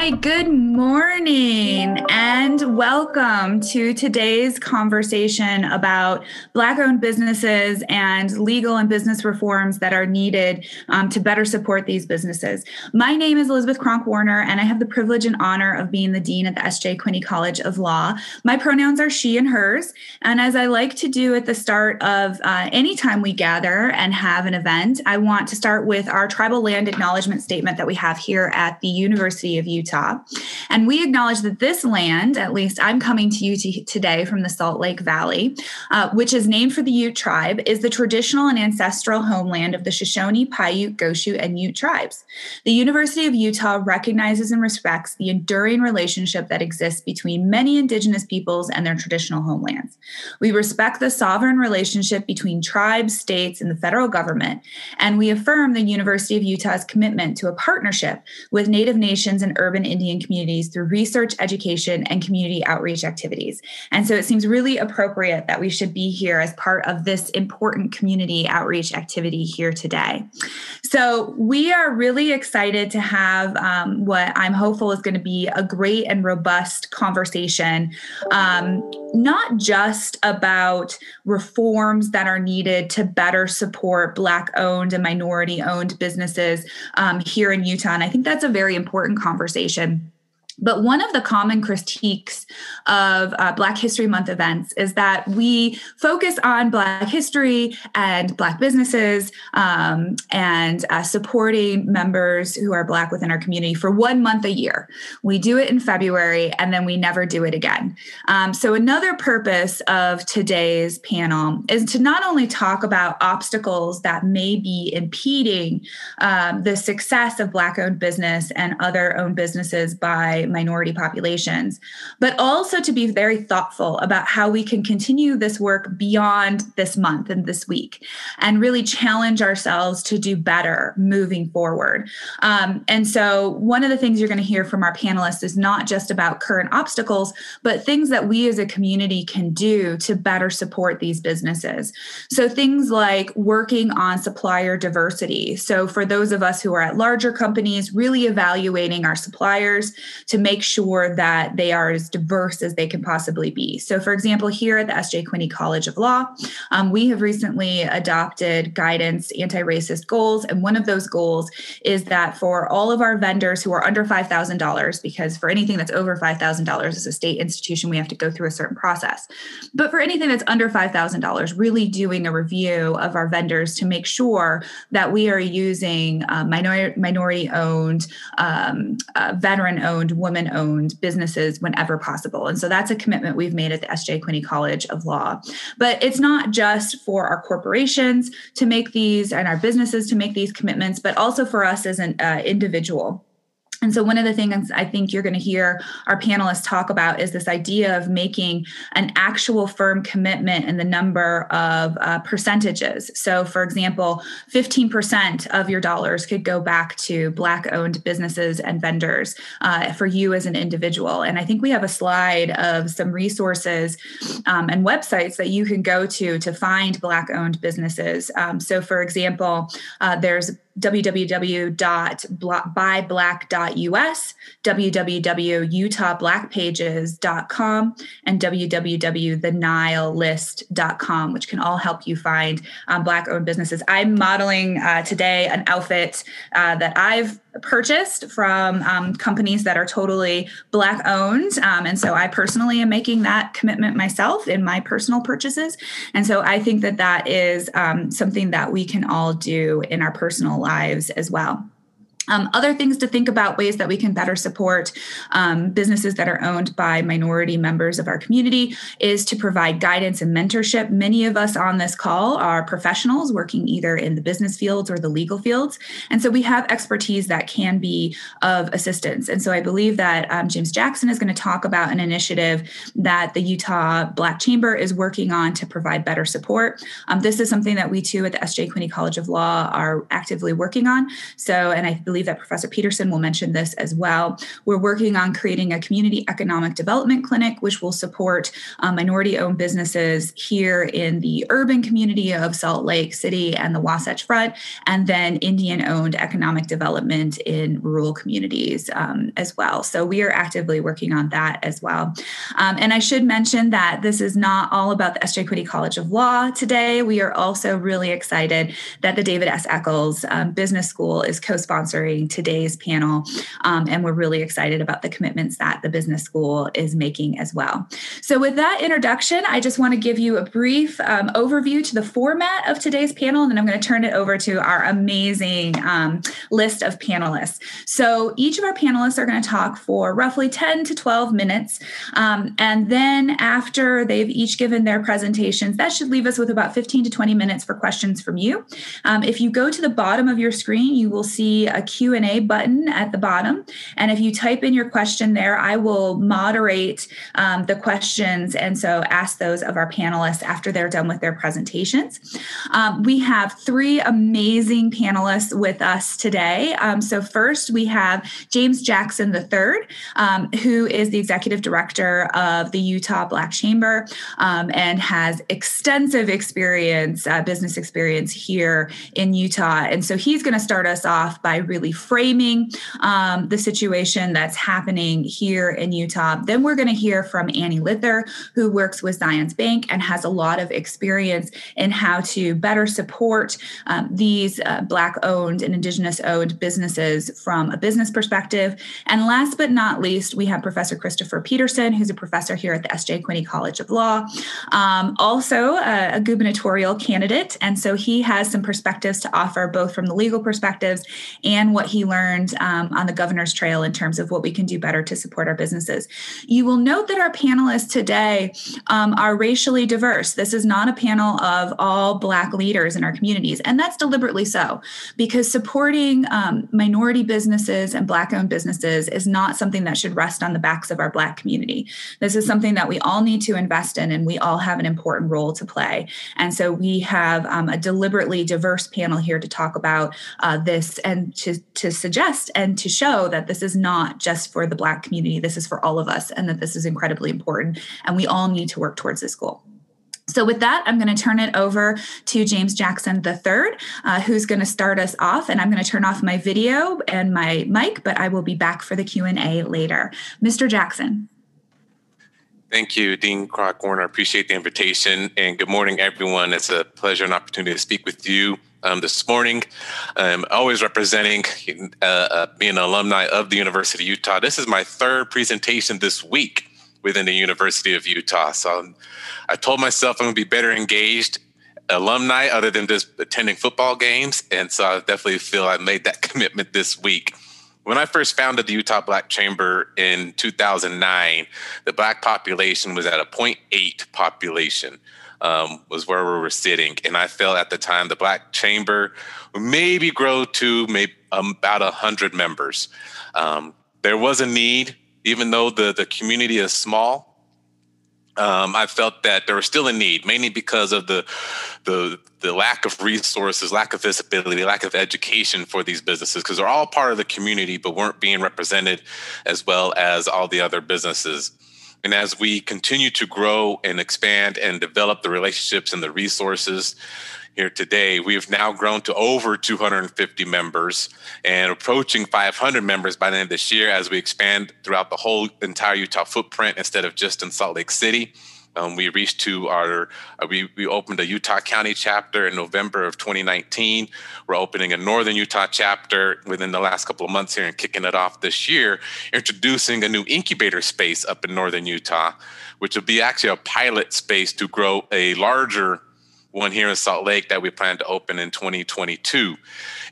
right, good morning and welcome to today's conversation about Black owned businesses and legal and business reforms that are needed um, to better support these businesses. My name is Elizabeth Kronk Warner, and I have the privilege and honor of being the Dean at the S.J. Quinney College of Law. My pronouns are she and hers, and as I like to do at the start of uh, any time we gather and have an event, I want to start with our tribal land acknowledgement statement that we have here at the University of Utah. And we acknowledge that this land, at least I'm coming to you to, today from the Salt Lake Valley, uh, which is named for the Ute tribe, is the traditional and ancestral homeland of the Shoshone, Paiute, Goshute, and Ute tribes. The University of Utah recognizes and respects the enduring relationship that exists between many indigenous peoples and their traditional homelands. We respect the sovereign relationship between tribes, states, and the federal government, and we affirm the University of Utah's commitment to a partnership with Native nations and urban Indian communities through research, education, and community outreach activities. And so it seems really appropriate that we should be here as part of this important community outreach activity here today. So we are really excited to have um, what I'm hopeful is going to be a great and robust conversation, um, not just about reforms that are needed to better support Black owned and minority owned businesses um, here in Utah. And I think that's a very important conversation education. But one of the common critiques of uh, Black History Month events is that we focus on Black history and Black businesses um, and uh, supporting members who are Black within our community for one month a year. We do it in February and then we never do it again. Um, so, another purpose of today's panel is to not only talk about obstacles that may be impeding um, the success of Black owned business and other owned businesses by minority populations, but also to be very thoughtful about how we can continue this work beyond this month and this week and really challenge ourselves to do better moving forward. Um, and so, one of the things you're going to hear from our panelists is not just about current obstacles, but things that we as a community can do to better support these businesses. So, things like working on supplier diversity. So, for those of us who are at larger companies, really evaluating our suppliers to make sure that they are as diverse as they can possibly be. So, for example, here at the S.J. Quinney College of Law, um, we have recently adopted guidance anti racist goals. And one of those goals is that for all of our vendors who are under $5,000, because for anything that's over $5,000 as a state institution, we have to go through a certain process. But for anything that's under $5,000, really doing a review of our vendors to make sure that we are using uh, minor- minority owned, um, uh, veteran owned, women owned businesses whenever possible. And so that's a commitment we've made at the SJ Quinney College of Law. But it's not just for our corporations to make these and our businesses to make these commitments, but also for us as an uh, individual. And so, one of the things I think you're going to hear our panelists talk about is this idea of making an actual firm commitment in the number of uh, percentages. So, for example, 15% of your dollars could go back to Black owned businesses and vendors uh, for you as an individual. And I think we have a slide of some resources um, and websites that you can go to to find Black owned businesses. Um, so, for example, uh, there's www.buyblack.us, www.utahblackpages.com, and www.thenilelist.com, which can all help you find um, Black owned businesses. I'm modeling uh, today an outfit uh, that I've purchased from um, companies that are totally Black owned. Um, and so I personally am making that commitment myself in my personal purchases. And so I think that that is um, something that we can all do in our personal lives as well. Um, other things to think about ways that we can better support um, businesses that are owned by minority members of our community is to provide guidance and mentorship. Many of us on this call are professionals working either in the business fields or the legal fields. And so we have expertise that can be of assistance. And so I believe that um, James Jackson is going to talk about an initiative that the Utah Black Chamber is working on to provide better support. Um, this is something that we too at the SJ Quinney College of Law are actively working on. So, and I believe believe that Professor Peterson will mention this as well. We're working on creating a community economic development clinic, which will support um, minority owned businesses here in the urban community of Salt Lake City and the Wasatch Front, and then Indian owned economic development in rural communities um, as well. So we are actively working on that as well. Um, and I should mention that this is not all about the SJ Quinney College of Law today. We are also really excited that the David S. Eccles um, Business School is co sponsoring today's panel. Um, and we're really excited about the commitments that the business school is making as well. So, with that introduction, I just want to give you a brief um, overview to the format of today's panel, and then I'm going to turn it over to our amazing um, list of panelists. So, each of our panelists are going to talk for roughly 10 to 12 minutes. Um, and then, after they've each given their presentations, that should leave us with about 15 to 20 minutes for questions from you. Um, if you go to the bottom of your screen, you will see a Q&A button at the bottom. And if you type in your question there, I will moderate um, the questions and so ask those of our panelists after they're done with their presentations. Um, we have three amazing panelists with us today. Um, so first we have James Jackson III, um, who is the executive director of the Utah Black Chamber um, and has extensive experience, uh, business experience here in Utah. And so he's going to start us off by really framing um, the situation that's happening here in Utah. Then we're going to hear from Annie Lither, who works with Zions Bank and has a lot of experience in how to better support um, these uh, Black owned and Indigenous owned businesses from a business perspective. And last but not least, we have Professor Christopher Peterson, who's a professor here at the S.J. Quinney College of Law, um, also a, a gubernatorial candidate. And so he has some perspectives to offer both from the legal perspectives and what he learned um, on the governor's trail in terms of what we can do better to support our businesses. You will note that our panelists today um, are racially diverse. This is not a panel of all Black leaders in our communities, and that's deliberately so because supporting um, minority businesses and Black owned businesses is not something that should rest on the backs of our Black community. This is something that we all need to invest in, and we all have an important role to play. And so we have um, a deliberately diverse panel here to talk about uh, this and to, to suggest and to show that this is not just for the Black community, this is for all of us, and that this is incredibly important. And we all need to work towards this goal. So with that, I'm going to turn it over to James Jackson III, uh, who's going to start us off. And I'm going to turn off my video and my mic, but I will be back for the Q&A later. Mr. Jackson. Thank you, Dean Kronk Warner. Appreciate the invitation. And good morning, everyone. It's a pleasure and opportunity to speak with you um, this morning. I'm always representing uh, uh, being an alumni of the University of Utah. This is my third presentation this week within the University of Utah. So I told myself I'm going to be better engaged alumni other than just attending football games. And so I definitely feel I made that commitment this week. When I first founded the Utah Black Chamber in 2009, the Black population was at a 0.8 population. Um, was where we were sitting, and I felt at the time the Black Chamber would maybe grow to maybe um, about hundred members. Um, there was a need, even though the the community is small um, I felt that there was still a need, mainly because of the, the the lack of resources, lack of visibility, lack of education for these businesses, because they're all part of the community, but weren't being represented as well as all the other businesses. And as we continue to grow and expand and develop the relationships and the resources, here today. We've now grown to over 250 members and approaching 500 members by the end of this year as we expand throughout the whole entire Utah footprint instead of just in Salt Lake City. Um, we reached to our, uh, we, we opened a Utah County chapter in November of 2019. We're opening a Northern Utah chapter within the last couple of months here and kicking it off this year, introducing a new incubator space up in Northern Utah, which will be actually a pilot space to grow a larger one here in Salt Lake that we plan to open in 2022.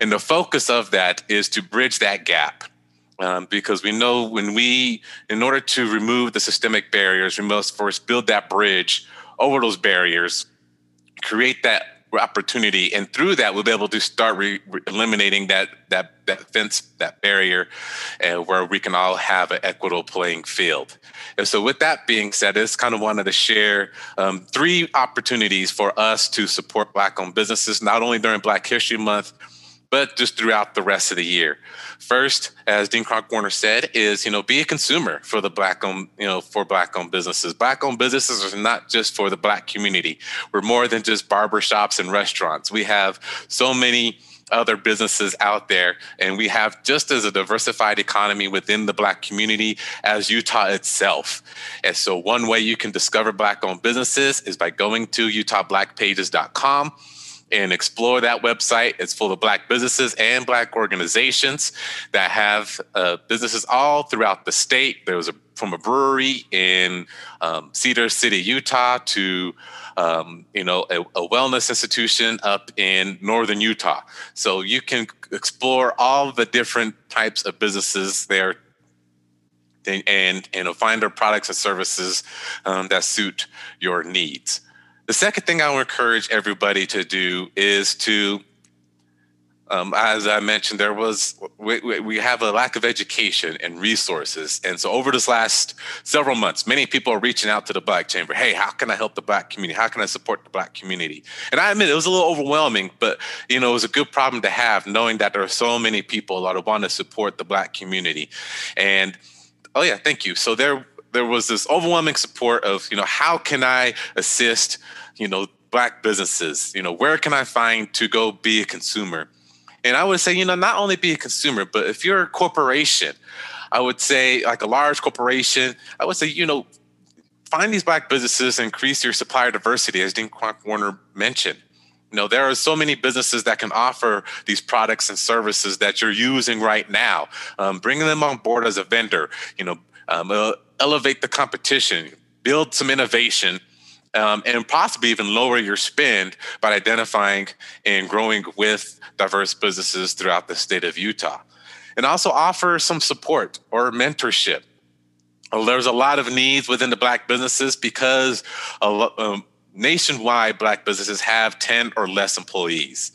And the focus of that is to bridge that gap. Um, because we know when we, in order to remove the systemic barriers, we must first build that bridge over those barriers, create that opportunity, and through that, we'll be able to start re- re- eliminating that that that fence, that barrier, uh, where we can all have an equitable playing field. And so, with that being said, I just kind of wanted to share um, three opportunities for us to support Black owned businesses, not only during Black History Month, but just throughout the rest of the year. First, as Dean Kronk Warner said, is you know be a consumer for the black owned you know for black owned businesses. Black owned businesses are not just for the black community. We're more than just barbershops and restaurants. We have so many other businesses out there and we have just as a diversified economy within the black community as utah itself and so one way you can discover black owned businesses is by going to utahblackpages.com and explore that website. It's full of Black businesses and Black organizations that have uh, businesses all throughout the state. There was a from a brewery in um, Cedar City, Utah, to um, you know a, a, wellness institution up in northern Utah. So you can explore all the different types of businesses there. And, and find their products and services um, that suit your needs. The second thing I would encourage everybody to do is to, um, as I mentioned, there was we, we have a lack of education and resources, and so over this last several months, many people are reaching out to the Black Chamber. Hey, how can I help the Black community? How can I support the Black community? And I admit it was a little overwhelming, but you know it was a good problem to have, knowing that there are so many people that want to support the Black community, and oh yeah, thank you. So there there was this overwhelming support of you know how can I assist you know, black businesses, you know, where can I find to go be a consumer? And I would say, you know, not only be a consumer, but if you're a corporation, I would say like a large corporation, I would say, you know, find these black businesses increase your supplier diversity, as Dean Kronk Warner mentioned. You know, there are so many businesses that can offer these products and services that you're using right now. Um, bringing them on board as a vendor, you know, um, uh, elevate the competition, build some innovation, um, and possibly even lower your spend by identifying and growing with diverse businesses throughout the state of Utah. And also offer some support or mentorship. Well, there's a lot of needs within the Black businesses because um, nationwide Black businesses have 10 or less employees.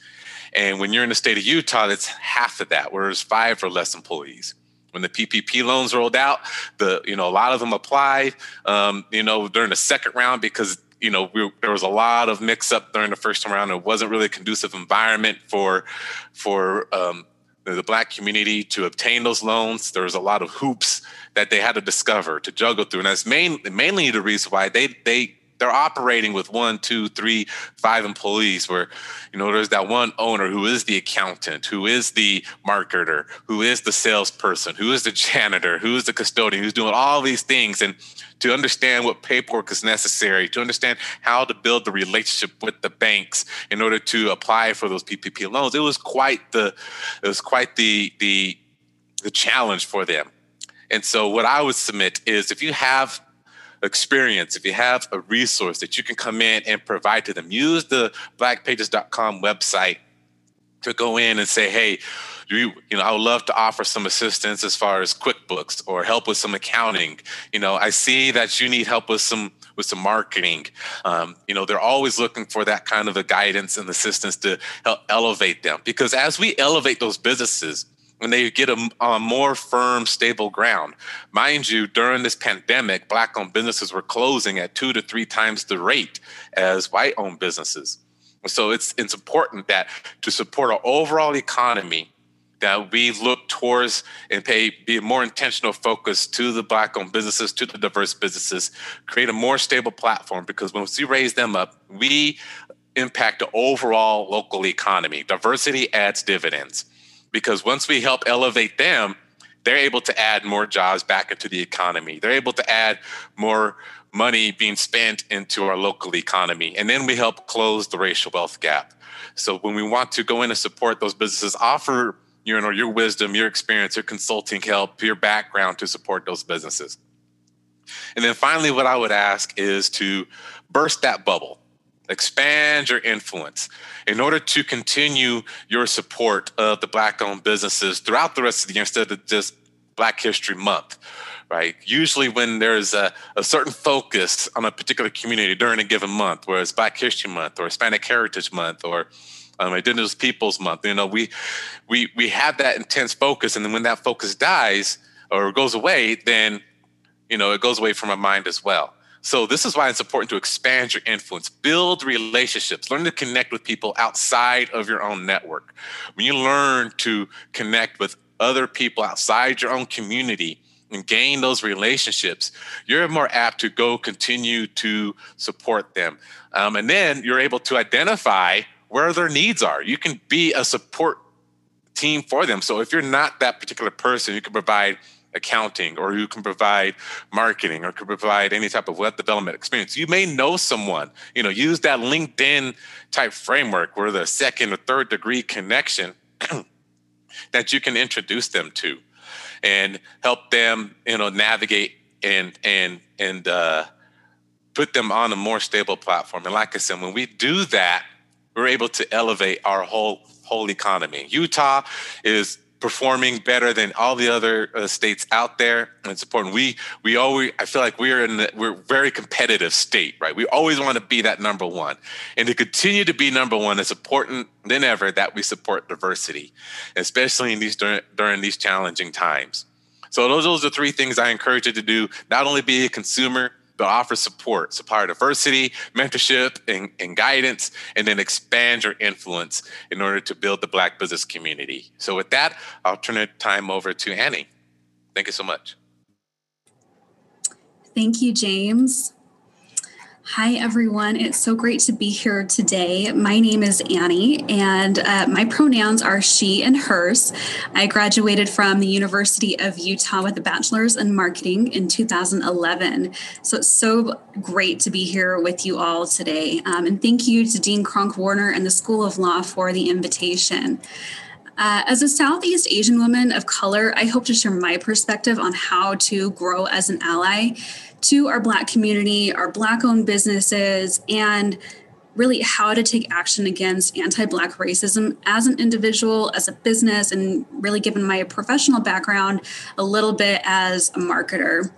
And when you're in the state of Utah, it's half of that, whereas five or less employees when the PPP loans rolled out, the you know a lot of them applied, um, you know, during the second round because you know we, there was a lot of mix up during the first time around. It wasn't really a conducive environment for for um, the, the black community to obtain those loans. There was a lot of hoops that they had to discover to juggle through, and that's main, mainly the reason why they they they're operating with one, two, three, five employees where, you know, there's that one owner who is the accountant, who is the marketer, who is the salesperson, who is the janitor, who is the custodian, who's doing all these things. And to understand what paperwork is necessary, to understand how to build the relationship with the banks in order to apply for those PPP loans, it was quite the, it was quite the, the, the challenge for them. And so what I would submit is if you have experience, if you have a resource that you can come in and provide to them, use the blackpages.com website to go in and say, hey, you, you know, I would love to offer some assistance as far as QuickBooks or help with some accounting. You know, I see that you need help with some with some marketing. Um, you know, they're always looking for that kind of a guidance and assistance to help elevate them. Because as we elevate those businesses, when they get a, a, more firm, stable ground. Mind you, during this pandemic, black owned businesses were closing at two to three times the rate as white owned businesses. So it's, it's important that to support our overall economy, that we look towards and pay be a more intentional focus to the black owned businesses, to the diverse businesses, create a more stable platform because once we raise them up, we impact the overall local economy. Diversity adds dividends because once we help elevate them, they're able to add more jobs back into the economy. They're able to add more money being spent into our local economy. And then we help close the racial wealth gap. So when we want to go in and support those businesses, offer your, you know, your wisdom, your experience, your consulting help, your background to support those businesses. And then finally, what I would ask is to burst that bubble expand your influence in order to continue your support of the black owned businesses throughout the rest of the year instead of just black history month right? Usually when there's a, a certain focus on a particular community during a given month whether it's black history month or hispanic heritage month or um, indigenous peoples month you know we we we have that intense focus and then when that focus dies or goes away then you know it goes away from our mind as well So this is why it's important to expand your influence, build relationships, learn to connect with people outside of your own network. When you learn to connect with other people outside your own community and gain those relationships, you're more apt to go continue to support them. Um, and then you're able to identify where their needs are. You can be a support team for them. So if you're not that particular person, you can provide accounting or who can provide marketing or can provide any type of web development experience. You may know someone you know use that linkedin type framework where the second or third degree connection that you can introduce them to and help them you know navigate and and and uh, put them on a more stable platform. And like i said when we do that we're able to elevate our whole whole economy. Utah is performing better than all the other uh, states out there. And it's important. We we always i feel like we're in the, we're very competitive state right? We always want to be that number one. And to continue to be number one it's important than ever that we support diversity especially in these during, during these challenging times. So those, those are three things i encourage you to do. Not only be a consumer but offer support, supplier diversity, mentorship, and, and guidance, and then expand your influence in order to build the Black business community. So, with that, I'll turn the time over to Annie. Thank you so much. Thank you, James. Hi, everyone. It's so great to be here today. My name is Annie, and uh, my pronouns are she and hers. I graduated from the University of Utah with a bachelor's in marketing in 2011. So it's so great to be here with you all today. Um, and thank you to Dean Kronk Warner and the School of Law for the invitation. Uh, as a Southeast Asian woman of color, I hope to share my perspective on how to grow as an ally to our Black community, our Black owned businesses, and really how to take action against anti Black racism as an individual, as a business, and really given my professional background, a little bit as a marketer.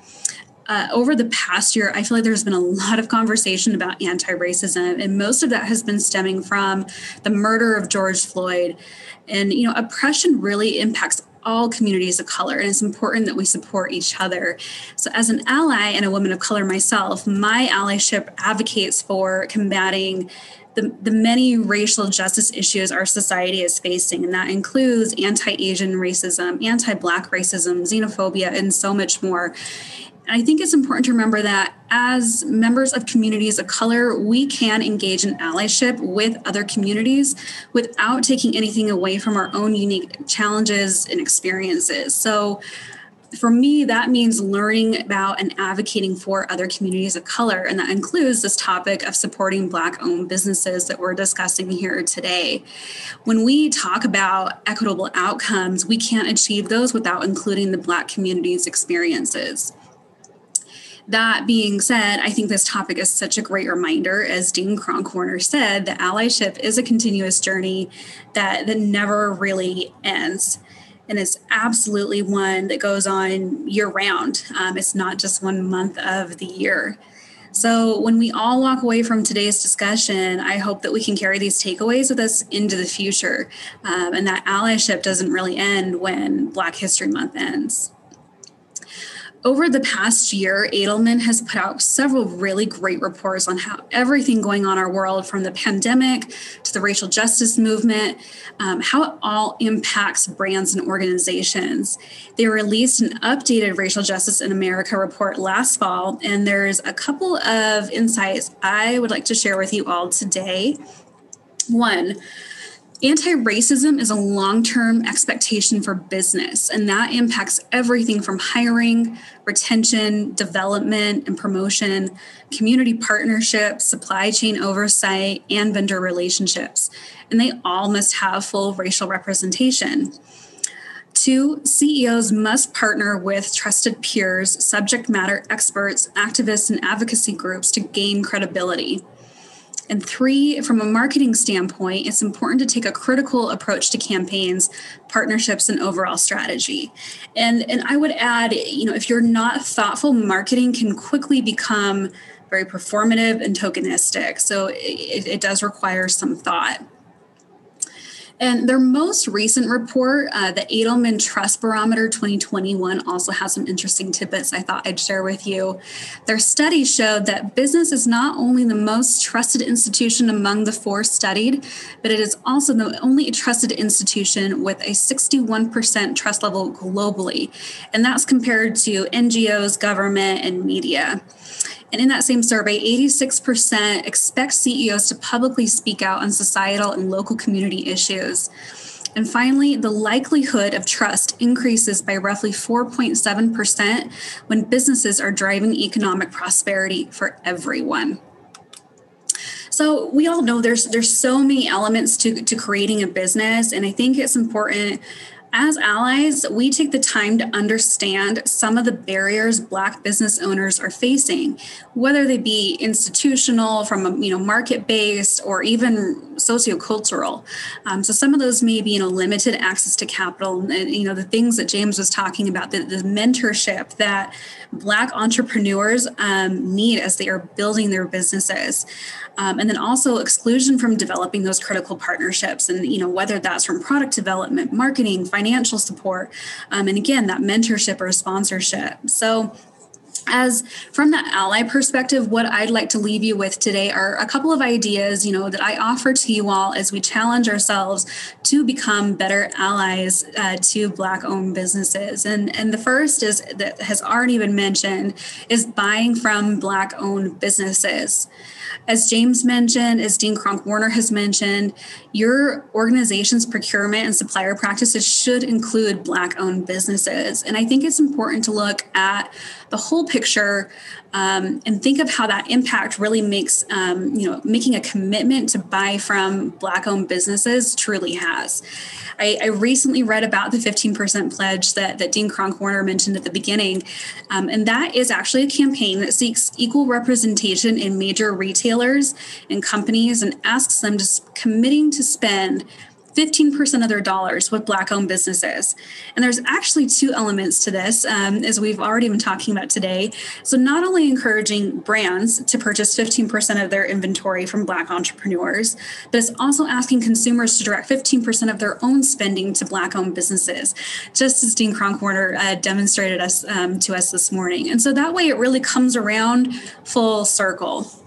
Uh, over the past year, I feel like there's been a lot of conversation about anti racism, and most of that has been stemming from the murder of George Floyd. And, you know, oppression really impacts all communities of color, and it's important that we support each other. So, as an ally and a woman of color myself, my allyship advocates for combating the, the many racial justice issues our society is facing, and that includes anti Asian racism, anti Black racism, xenophobia, and so much more. I think it's important to remember that as members of communities of color, we can engage in allyship with other communities without taking anything away from our own unique challenges and experiences. So, for me, that means learning about and advocating for other communities of color. And that includes this topic of supporting Black owned businesses that we're discussing here today. When we talk about equitable outcomes, we can't achieve those without including the Black community's experiences. That being said, I think this topic is such a great reminder. As Dean Kronk Warner said, the allyship is a continuous journey that, that never really ends. And it's absolutely one that goes on year round. Um, it's not just one month of the year. So, when we all walk away from today's discussion, I hope that we can carry these takeaways with us into the future um, and that allyship doesn't really end when Black History Month ends. Over the past year, Edelman has put out several really great reports on how everything going on in our world, from the pandemic to the racial justice movement, um, how it all impacts brands and organizations. They released an updated Racial Justice in America report last fall, and there's a couple of insights I would like to share with you all today. One, Anti racism is a long term expectation for business, and that impacts everything from hiring, retention, development, and promotion, community partnerships, supply chain oversight, and vendor relationships. And they all must have full racial representation. Two, CEOs must partner with trusted peers, subject matter experts, activists, and advocacy groups to gain credibility. And three, from a marketing standpoint, it's important to take a critical approach to campaigns, partnerships, and overall strategy. And, and I would add, you know, if you're not thoughtful, marketing can quickly become very performative and tokenistic. So it, it does require some thought. And their most recent report, uh, the Edelman Trust Barometer 2021, also has some interesting tidbits I thought I'd share with you. Their study showed that business is not only the most trusted institution among the four studied, but it is also the only trusted institution with a 61% trust level globally. And that's compared to NGOs, government, and media. And in that same survey, 86% expect CEOs to publicly speak out on societal and local community issues. And finally, the likelihood of trust increases by roughly 4.7% when businesses are driving economic prosperity for everyone. So we all know there's there's so many elements to, to creating a business, and I think it's important as allies, we take the time to understand some of the barriers Black business owners are facing, whether they be institutional, from a you know market based, or even sociocultural. Um, so some of those may be you know limited access to capital, and you know the things that James was talking about, the, the mentorship that Black entrepreneurs um, need as they are building their businesses. Um, and then also exclusion from developing those critical partnerships and you know whether that's from product development marketing financial support um, and again that mentorship or sponsorship. So as from the ally perspective what i'd like to leave you with today are a couple of ideas you know that i offer to you all as we challenge ourselves to become better allies uh, to black owned businesses. And and the first is that has already been mentioned is buying from black owned businesses as James mentioned, as Dean Kronk Warner has mentioned, your organization's procurement and supplier practices should include Black owned businesses. And I think it's important to look at the whole picture um, and think of how that impact really makes um, you know making a commitment to buy from black owned businesses truly has I, I, recently read about the 15% pledge that, that dean kronk warner mentioned at the beginning um, and that is actually a campaign that seeks equal representation in major retailers and companies and asks them to committing to spend 15% of their dollars with Black owned businesses. And there's actually two elements to this, um, as we've already been talking about today. So, not only encouraging brands to purchase 15% of their inventory from Black entrepreneurs, but it's also asking consumers to direct 15% of their own spending to Black owned businesses, just as Dean Kronk Warner uh, demonstrated us um, to us this morning. And so that way it really comes around full circle.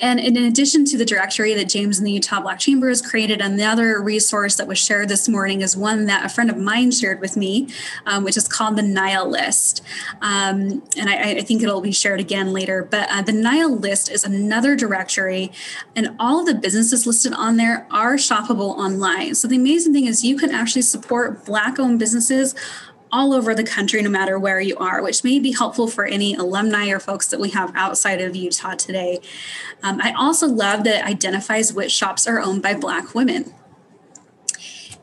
And in addition to the directory that James and the Utah Black Chamber has created, another resource that was shared this morning is one that a friend of mine shared with me, um, which is called the Nile list. Um, and I, I, think it'll be shared again later. But uh, the Nile list is another directory, and all of the businesses listed on there are shoppable online. So the amazing thing is you can actually support Black owned businesses all over the country, no matter where you are, which may be helpful for any alumni or folks that we have outside of Utah today. Um, I also love that it identifies which shops are owned by Black women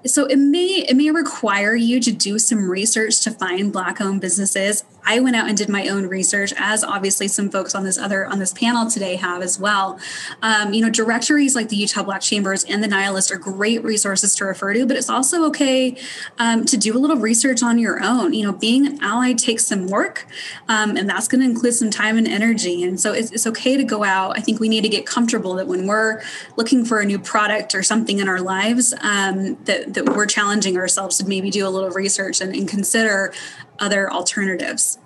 so it may it may require you to do some research to find black owned businesses i went out and did my own research as obviously some folks on this other on this panel today have as well. Um, you know directories like the utah black chambers and the Nile list are great resources to refer to but it's also okay um, to do a little research on your own. You know being an ally takes some work um, and that's going to include some time and energy. And so it's, it's okay to go out. I think we need to get comfortable that when we're looking for a new product or something in our lives um, that that we're challenging ourselves to maybe do a little research and, and consider other alternatives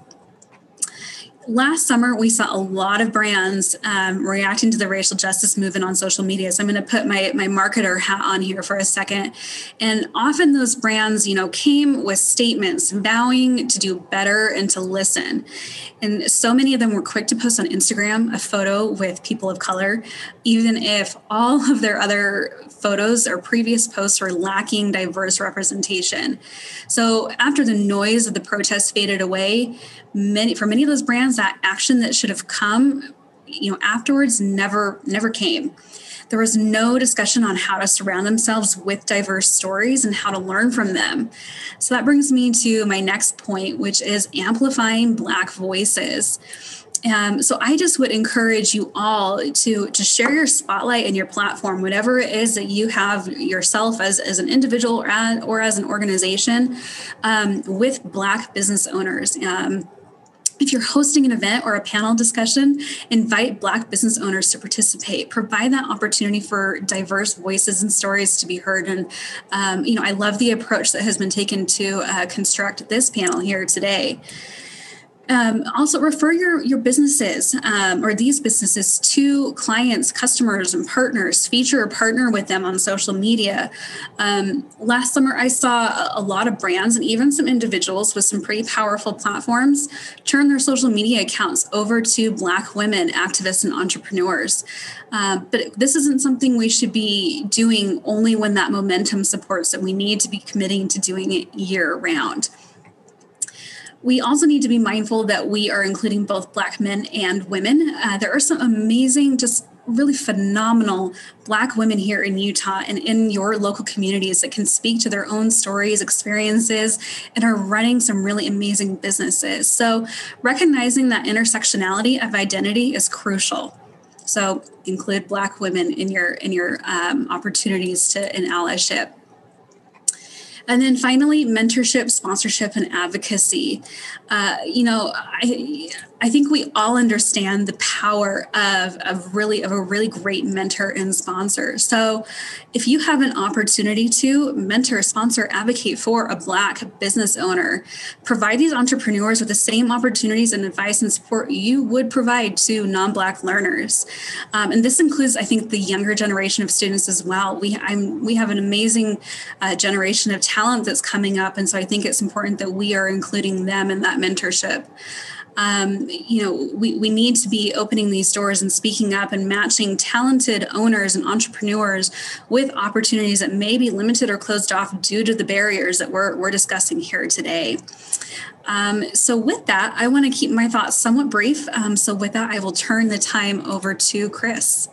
last summer we saw a lot of brands um, reacting to the racial justice movement on social media. So i'm going to put my, my marketer hat on here for a second. And often those brands you know came with statements vowing to do better and to listen. And so many of them were quick to post on instagram a photo with people of color even if all of their other photos or previous posts were lacking diverse representation. So after the noise of the protests faded away many for many of those brands that action that should have come you know afterwards never never came. There was no discussion on how to surround themselves with diverse stories and how to learn from them. So that brings me to my next point which is amplifying black voices. Um, so I just would encourage you all to to share your spotlight and your platform, whatever it is that you have yourself as, as an individual or as, or as an organization, um, with Black business owners. Um, If you're hosting an event or a panel discussion, invite Black business owners to participate. Provide that opportunity for diverse voices and stories to be heard. And, um, you know, I love the approach that has been taken to uh, construct this panel here today. Um, also, refer your your businesses um, or these businesses to clients, customers, and partners. Feature or partner with them on social media. Um, last summer, I saw a, lot of brands and even some individuals with some pretty powerful platforms turn their social media accounts over to Black women activists and entrepreneurs. Uh, but this isn't something we should be doing only when that momentum supports it. We need to be committing to doing it year round we also need to be mindful that we are including both Black men and women. Uh, there are some amazing, just really phenomenal Black women here in Utah and in your local communities that can speak to their own stories, experiences, and are running some really amazing businesses. So, recognizing that intersectionality of identity is crucial. So, include Black women in your in your um, opportunities to in allyship. And then finally, mentorship, sponsorship, and advocacy. Uh, you know, I I think we all understand the power of, of really of a really great mentor and sponsor. So if you have an opportunity to mentor, sponsor, advocate for a black business owner, provide these entrepreneurs with the same opportunities and advice and support you would provide to non-black learners. Um, and this includes, I think, the younger generation of students as well. We I'm, we have an amazing uh, generation of talent that's coming up, and so I think it's important that we are including them in that mentorship um, you know, we, we need to be opening these doors and speaking up and matching talented owners and entrepreneurs with opportunities that may be limited or closed off due to the barriers that we're, we're discussing here today. Um, so, with that, I want to keep my thoughts somewhat brief. Um, so, with that, I will turn the time over to Chris.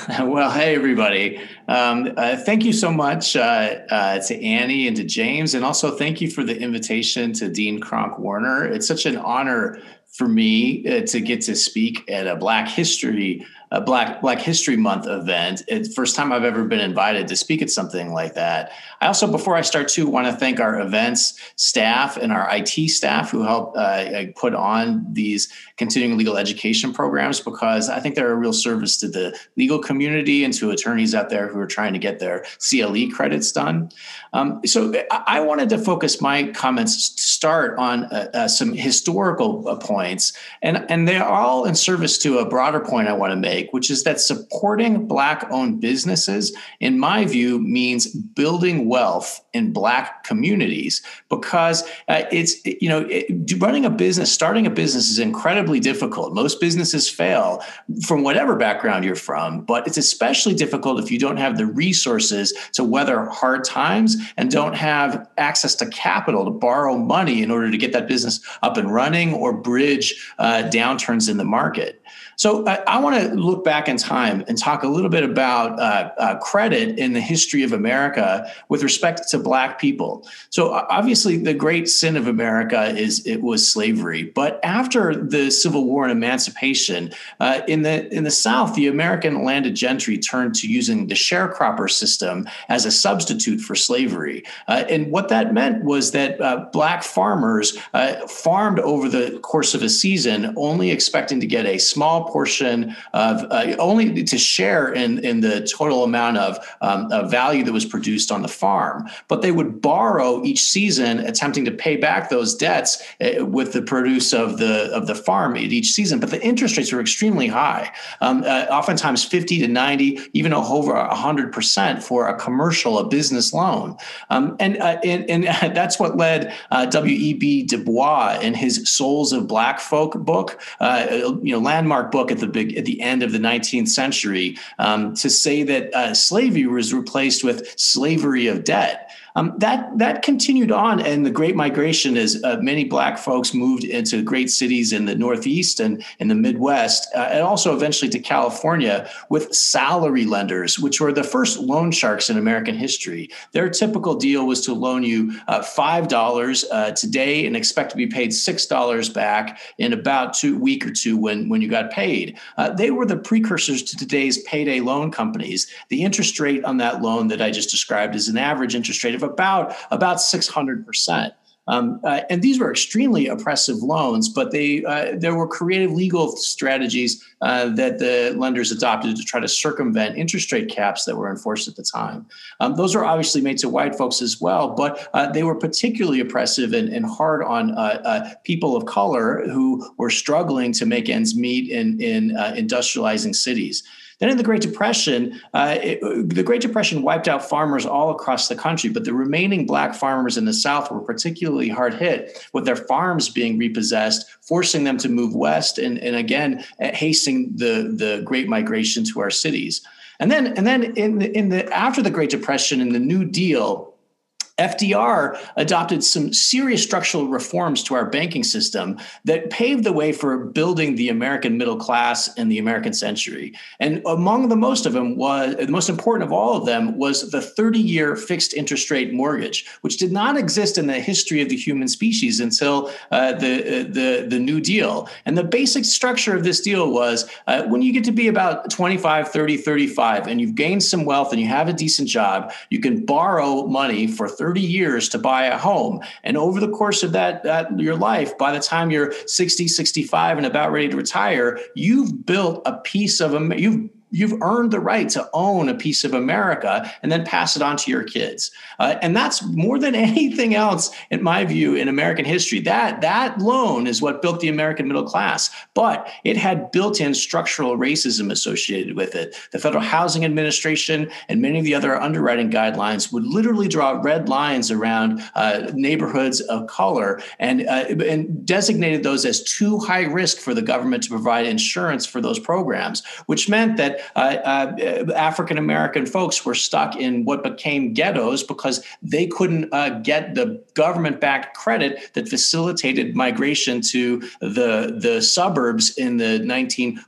well, hey, everybody. Um, uh, thank you so much uh, uh, to Annie and to James, and also thank you for the invitation to Dean Kronk Warner. It's such an honor for me uh, to get to speak at a Black History a Black Black History Month event. It's first time I've ever been invited to speak at something like that. I also, before I start, too, want to thank our events staff and our IT staff who help uh, put on these continuing legal education programs because I think they're a real service to the legal community and to attorneys out there who are trying to get their CLE credits done. Um, so I wanted to focus my comments start on uh, uh, some historical uh, points, and, and they're all in service to a broader point I want to make, which is that supporting Black owned businesses, in my view, means building wealth in Black communities because uh, it's, you know, it, running a business, starting a business is incredibly difficult. Most businesses fail from whatever background you're from, but it's especially difficult if you don't have the resources to weather hard times and don't have access to capital to borrow money in order to get that business up and running or bridge uh, downturns in the market. So I, I want to look back in time and talk a little bit about uh, uh, credit in the history of America with respect to Black people. So obviously, the great sin of America is it was slavery. But after the Civil War and Emancipation, uh, in the in the South, the American landed gentry turned to using the sharecropper system as a substitute for slavery. Uh, and what that meant was that uh, Black farmers uh, farmed over the course of a season, only expecting to get a small portion of uh, only to share in, in the total amount of, um, of value that was produced on the farm. But they would borrow each season, attempting to pay back those debts uh, with the produce of the of the farm at each season. But the interest rates were extremely high, um, uh, oftentimes 50 to 90, even over 100 percent for a commercial, a business loan. Um, and, uh, and, and that's what led uh, W.E.B. Du Bois in his Souls of Black Folk book, uh, you know, landmark book book at the big at the end of the 19th century um, to say that uh, slavery was replaced with slavery of debt. Um, that that continued on, and the Great Migration, as uh, many Black folks moved into great cities in the Northeast and in the Midwest, uh, and also eventually to California with salary lenders, which were the first loan sharks in American history. Their typical deal was to loan you uh, five dollars uh, today and expect to be paid six dollars back in about two week or two when when you got paid. Uh, they were the precursors to today's payday loan companies. The interest rate on that loan that I just described is an average interest rate of about about 600 percent. Um, uh, and these were extremely oppressive loans, but they uh, there were creative legal strategies uh, that the lenders adopted to try to circumvent interest rate caps that were enforced at the time. Um, those were obviously made to white folks as well, but uh, they were particularly oppressive and, and hard on uh, uh, people of color who were struggling to make ends meet in in industrializing cities. Then in the Great Depression, uh, it, the Great Depression wiped out farmers all across the country, but the remaining black farmers in the South were particularly hard hit with their farms being repossessed, forcing them to move west and, and again, hastening the, the Great Migration to our cities. And then, and then in the, in the after the Great Depression and the New Deal, FDR adopted some serious structural reforms to our banking system that paved the way for building the American middle class in the American century. And among the most of them was the most important of all of them was the 30-year fixed interest rate mortgage, which did not exist in the history of the human species until uh, the, uh, the the New Deal. And the basic structure of this deal was uh, when you get to be about 25, 30, 35, and you've gained some wealth and you have a decent job, you can borrow money for 30 years to buy a home. And over the course of that, that your life, by the time you're 60, 65 and about ready to retire, you've built a piece of a you've you've earned the right to own a piece of America and then pass it on to your kids. Uh, and that's more than anything else, in my view, in American history. That that loan is what built the American middle class, but it had built-in structural racism associated with it. The Federal Housing Administration and many of the other underwriting guidelines would literally draw red lines around uh, neighborhoods of color and uh, and designated those as too high risk for the government to provide insurance for those programs, which meant that uh, uh, African American folks were stuck in what became ghettos because they couldn't uh, get the government backed credit that facilitated migration to the, the suburbs in the 1940s,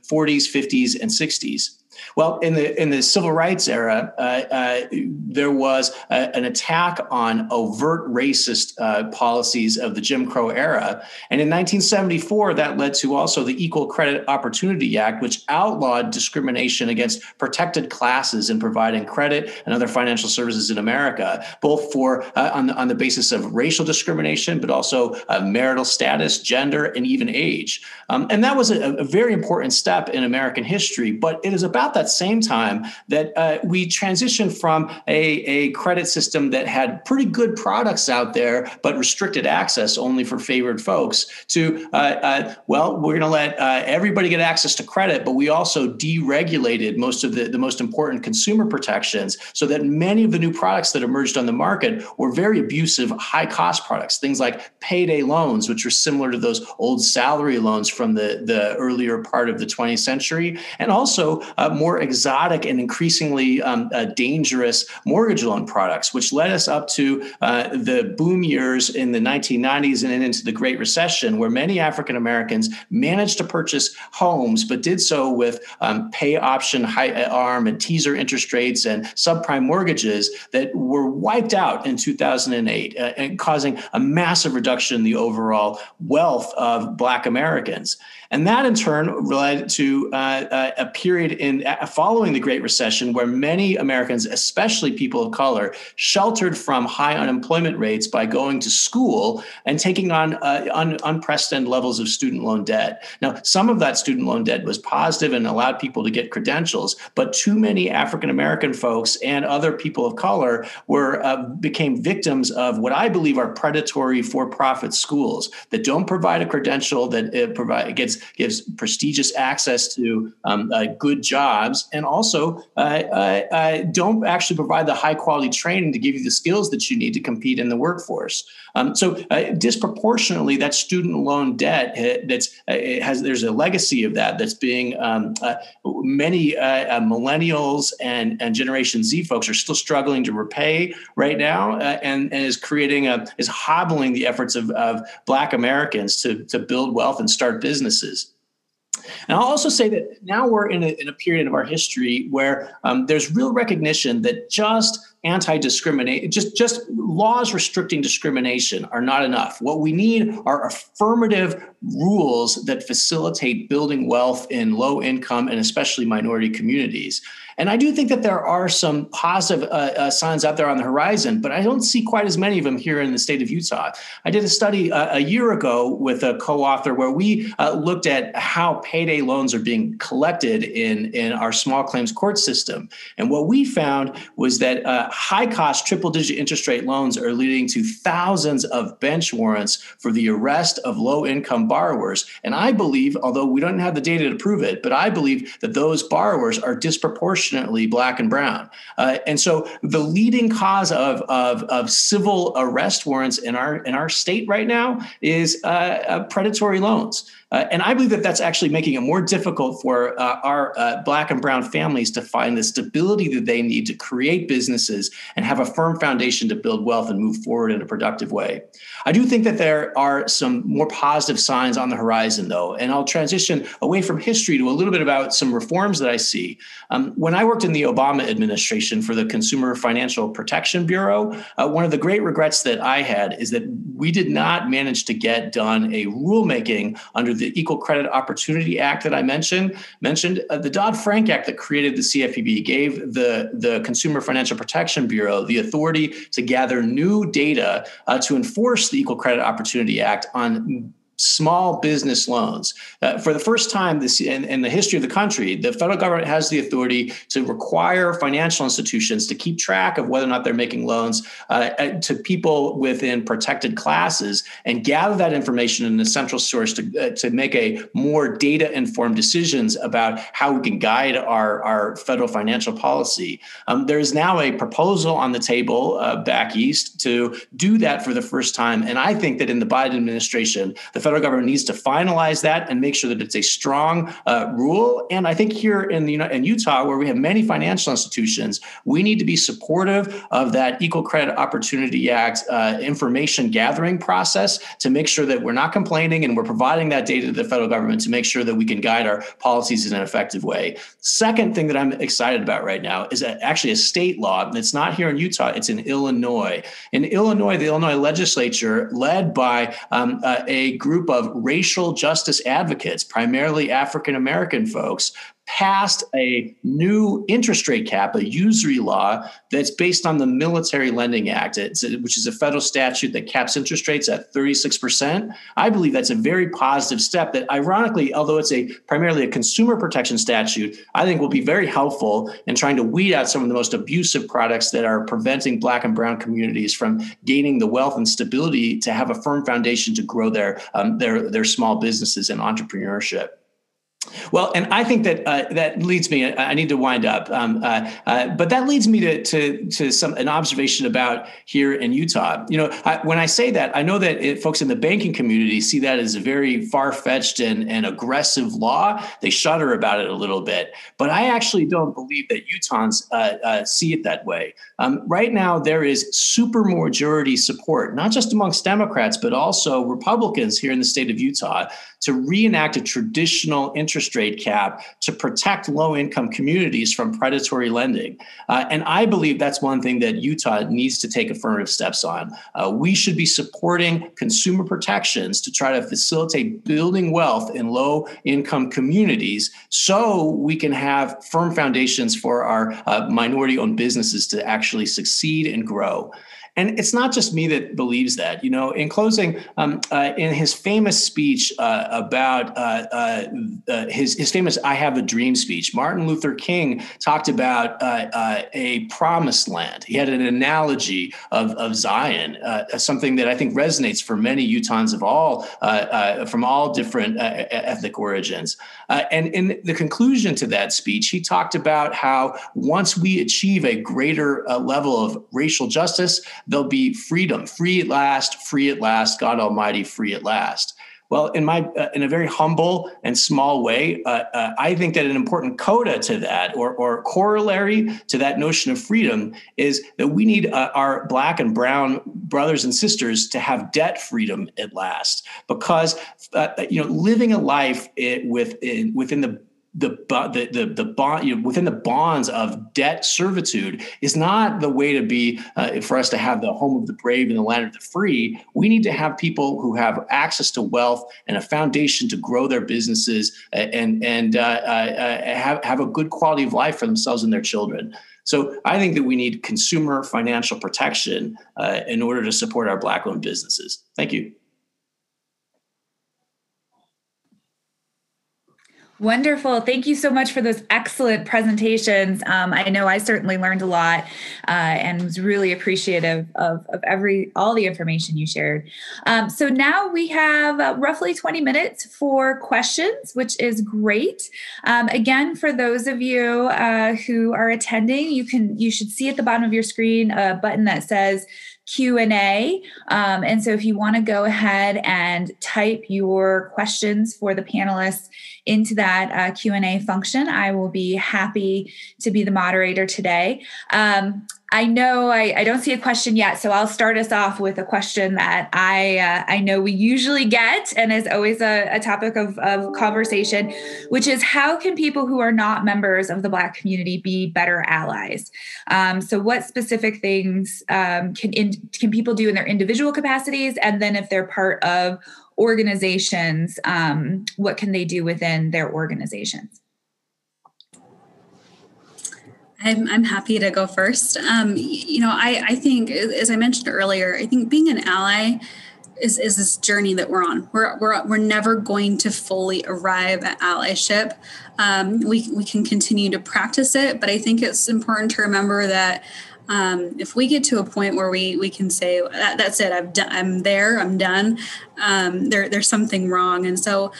50s, and 60s. Well, in the in the civil rights era, uh, uh, there was a, an attack on overt racist uh, policies of the Jim Crow era, and in 1974, that led to also the Equal Credit Opportunity Act, which outlawed discrimination against protected classes in providing credit and other financial services in America, both for uh, on the, on the basis of racial discrimination, but also uh, marital status, gender, and even age. Um, and that was a, a very important step in American history. But it is about that same time that uh, we transitioned from a, a credit system that had pretty good products out there, but restricted access only for favored folks, to, uh, uh, well, we're going to let uh, everybody get access to credit, but we also deregulated most of the, the most important consumer protections so that many of the new products that emerged on the market were very abusive, high cost products, things like payday loans, which are similar to those old salary loans from the, the earlier part of the 20th century, and also uh, more exotic and increasingly um, uh, dangerous mortgage loan products, which led us up to uh, the boom years in the 1990s and into the Great Recession, where many African Americans managed to purchase homes, but did so with um, pay option, high uh, arm, and teaser interest rates and subprime mortgages that were wiped out in 2008 uh, and causing a massive reduction in the overall wealth of Black Americans. And that in turn led to uh, uh, a period in uh, following the Great Recession where many Americans, especially people of color, sheltered from high unemployment rates by going to school and taking on uh, un- unprecedented levels of student loan debt. Now, some of that student loan debt was positive and allowed people to get credentials, but too many African American folks and other people of color were uh, became victims of what I believe are predatory for-profit schools that don't provide a credential that provide gets gives prestigious access to um, uh, good jobs, and also uh, uh, uh, don't actually provide the high quality training to give you the skills that you need to compete in the workforce. Um, so uh, disproportionately, that student loan debt that's has there's a legacy of that that's being um, many millennials and and Generation Z folks are still struggling to repay right now, and, and is creating a is hobbling the efforts of, of Black Americans to to build wealth and start businesses. And I'll also say that now we're in a, in a period of our history where um, there's real recognition that just anti-discriminate just just laws restricting discrimination are not enough. What we need are affirmative rules that facilitate building wealth in low income and especially minority communities and I do think that there are some positive uh, uh, signs out there on the horizon, but I don't see quite as many of them here in the state of Utah. I did a study uh, a year ago with a co-author where we uh, looked at how payday loans are being collected in, in our small claims court system. And what we found was that uh, high cost triple digit interest rate loans are leading to thousands of bench warrants for the arrest of low income borrowers. And I believe, although we don't have the data to prove it, but I believe that those borrowers are disproportionate disproportionately black and brown. Uh, and so the leading cause of, of, of, civil arrest warrants in our in our state right now is uh, uh, predatory loans. Uh, and I believe that that's actually making it more difficult for uh, our uh, Black and Brown families to find the stability that they need to create businesses and have a firm foundation to build wealth and move forward in a productive way. I do think that there are some more positive signs on the horizon, though, and I'll transition away from history to a little bit about some reforms that I see. Um, when I worked in the Obama administration for the Consumer Financial Protection Bureau, uh, one of the great regrets that I had is that we did not manage to get done a rulemaking under the the Equal Credit Opportunity Act that I mentioned mentioned uh, the Dodd Frank Act that created the CFPB gave the the Consumer Financial Protection Bureau the authority to gather new data uh, to enforce the Equal Credit Opportunity Act on small business loans. Uh, for the first time this in, in, the history of the country, the federal government has the authority to require financial institutions to keep track of whether or not they're making loans uh, uh to people within protected classes and gather that information in a central source to, uh, to make a more data informed decisions about how we can guide our, our federal financial policy. Um, there's now a proposal on the table uh, back east to do that for the first time. And I think that in the Biden administration, the federal government needs to finalize that and make sure that it's a strong uh, rule. And I think here in the in Utah, where we have many financial institutions, we need to be supportive of that Equal Credit Opportunity Act uh, information gathering process to make sure that we're not complaining and we're providing that data to the federal government to make sure that we can guide our policies in an effective way. Second thing that I'm excited about right now is actually a state law. It's not here in Utah; it's in Illinois. In Illinois, the Illinois legislature, led by um, uh, a group group of racial justice advocates, primarily African American folks, passed a new interest rate cap, a usury law that's based on the Military Lending Act, which is a federal statute that caps interest rates at 36%. I believe that's a very positive step that, ironically, although it's a primarily a consumer protection statute, I think will be very helpful in trying to weed out some of the most abusive products that are preventing Black and Brown communities from gaining the wealth and stability to have a firm foundation to grow their um, their their small businesses and entrepreneurship. Well, and I think that uh, that leads me. I need to wind up, um, uh, uh, but that leads me to to to some an observation about here in Utah. You know, I, when I say that, I know that it, folks in the banking community see that as a very far fetched and, and aggressive law. They shudder about it a little bit, but I actually don't believe that Utahns uh, uh, see it that way. Um, right now, there is supermajority support, not just amongst Democrats, but also Republicans here in the state of Utah to reenact a traditional interest rate cap to protect low income communities from predatory lending. Uh, and I believe that's one thing that Utah needs to take affirmative steps on. Uh, we should be supporting consumer protections to try to facilitate building wealth in low income communities so we can have firm foundations for our uh, minority owned businesses to actually succeed and grow. And it's not just me that believes that. You know, in closing, um, uh, in his famous speech uh, about uh, uh, uh his his famous "I Have a Dream" speech, Martin Luther King talked about uh, a promised land. He had an analogy of of Zion, something that I think resonates for many Utahns of all from all different ethnic origins. and in the conclusion to that speech, he talked about how once we achieve a greater level of racial justice, there'll be freedom, free at last, free at last, God Almighty, free at last. Well, in my uh, in a very humble and small way, uh, uh, I think that an important coda to that, or or corollary to that notion of freedom, is that we need uh, our black and brown brothers and sisters to have debt freedom at last, because uh, you know living a life it, with in, within the the the the, the bond you know, within the bonds of debt servitude is not the way to be uh, for us to have the home of the brave and the land of the free. We need to have people who have access to wealth and a foundation to grow their businesses and and uh, uh, uh, have have a good quality of life for themselves and their children. So I think that we need consumer financial protection uh, in order to support our black-owned businesses. Thank you. Wonderful. Thank you so much for those excellent presentations. Um, I know I certainly learned a lot uh, and was really appreciative of, of every all the information you shared. Um, so now we have uh, roughly 20 minutes for questions, which is great. Um, again, for those of you uh, who are attending, you can you should see at the bottom of your screen a button that says q&a um, and so if you want to go ahead and type your questions for the panelists into that uh, q&a function i will be happy to be the moderator today. Um, I know I, I, don't see a question yet, so I'll start us off with a question that I uh, I know we usually get and is always a, a topic of, of conversation, which is how can people who are not members of the Black community be better allies? Um, so, what specific things um, can in, can people do in their individual capacities, and then if they're part of organizations, um, what can they do within their organizations? I'm, I'm happy to go first. Um, you know, I, I think, as I mentioned earlier, I think being an ally is, is this journey that we're on. We're, we're, we're never going to fully arrive at allyship. Um, we, we can continue to practice it, but I think it's important to remember that um, if we get to a point where we we can say that, that's it I've done I'm there I'm done um, there there's something wrong and so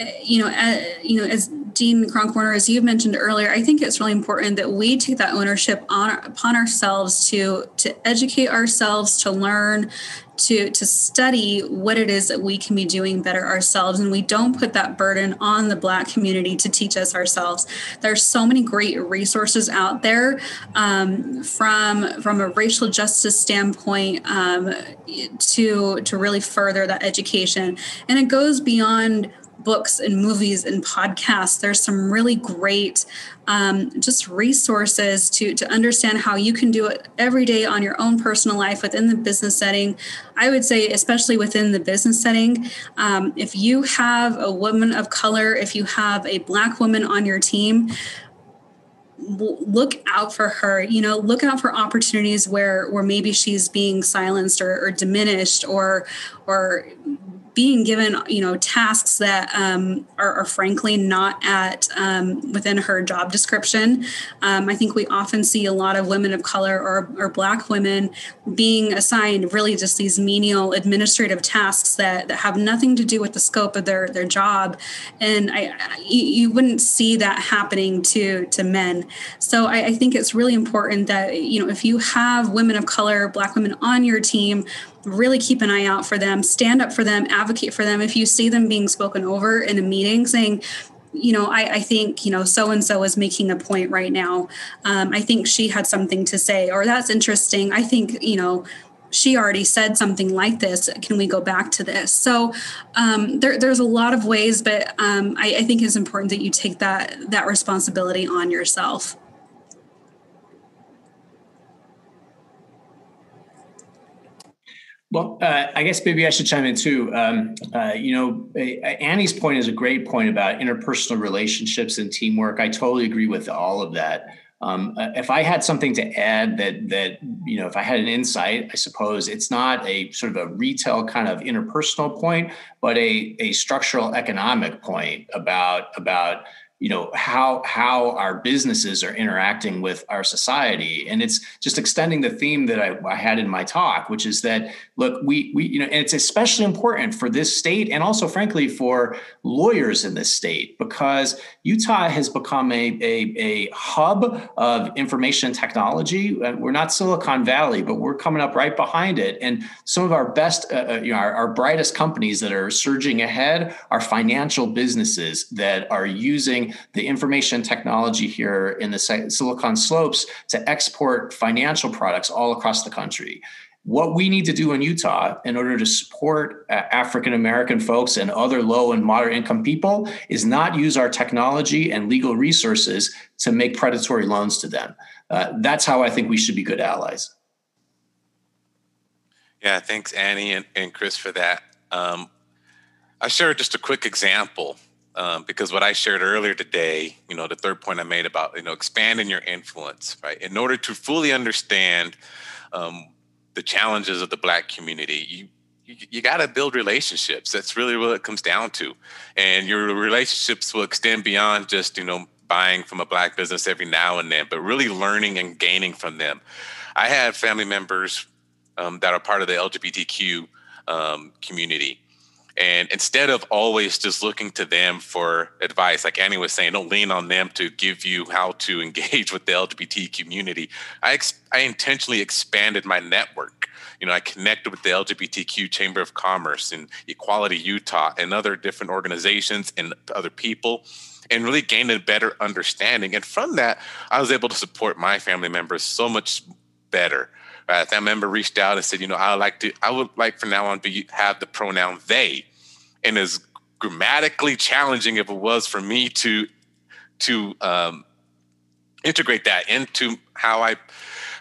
uh, you know uh, you know as Dean Kronk-Warner as you mentioned earlier I think it's really important that we take that ownership on upon ourselves to to educate ourselves to learn to to study what it is that we can be doing better ourselves. And we don't put that burden on the black community to teach us ourselves. There's so many great resources out there um, from from a racial justice standpoint um, to to really further that education. And it goes beyond books and movies and podcasts. There's some really great um, just resources to, to understand how you can do it every day on your own personal life within the business setting. I would say, especially within the business setting, um, if you have a woman of color, if you have a Black woman on your team, look out for her you know look out for opportunities where where maybe she's being silenced or, or diminished or or being given you know tasks that um, are, are, frankly not at um, within her job description. Um, i think we often see a lot of women of color or, or black women being assigned really just these menial administrative tasks that, that have nothing to do with the scope of their, their job. And I, you, you wouldn't see that happening to to men. So I, I think it's really important that you know if you have women of color black women on your team really keep an eye out for them, stand up for them, advocate for them. If you see them being spoken over in a meeting saying, you know, I, I think, you know, so and so is making a point right now. Um, I think she had something to say, or that's interesting. I think, you know, she already said something like this. Can we go back to this? So um, there, there's a lot of ways, but um, I, I think it's important that you take that that responsibility on yourself. Well, uh, I guess maybe I should chime in too. Um, uh, you know, Annie's point is a great point about interpersonal relationships and teamwork. I totally agree with all of that. Um, uh, if I had something to add that that you know, if I had an insight, I suppose it's not a sort of a retail kind of interpersonal point, but a a structural economic point about about you know how how our businesses are interacting with our society. And it's just extending the theme that I, I, had in my talk which is that look we we you know and it's especially important for this state and also frankly for lawyers in this state because utah has become a a, a hub of information technology. Uh, we're not silicon valley but we're coming up right behind it. And some of our best uh, uh, you know our, our brightest companies that are surging ahead are financial businesses that are using the information technology here in the Silicon Slopes to export financial products all across the country. what we need to do in Utah in order to support uh, African American folks and other low and moderate income people is not use our technology and legal resources to make predatory loans to them. Uh, that's how I think we should be good allies. Yeah, thanks, Annie and, and Chris, for that. Um, I shared just a quick example um, because what I shared earlier today, you know, the third point I made about you know expanding your influence, right? In order to fully understand um, the challenges of the Black community, you you, you got to build relationships. That's really what it comes down to, and your relationships will extend beyond just you know buying from a Black business every now and then, but really learning and gaining from them. I have family members um, that are part of the LGBTQ um, community and instead of always just looking to them for advice, like Annie was saying, don't lean on them to give you how to engage with the LGBT community. I, ex- I intentionally expanded my network. You know, I connected with the LGBTQ Chamber of Commerce and Equality Utah and other different organizations and other people and really gained a better understanding. And from that, I was able to support my family members so much better. Uh, that member reached out and said, you know, I would like to, I would like from now on to have the pronoun they and as grammatically challenging if it was for me to to um, integrate that into how I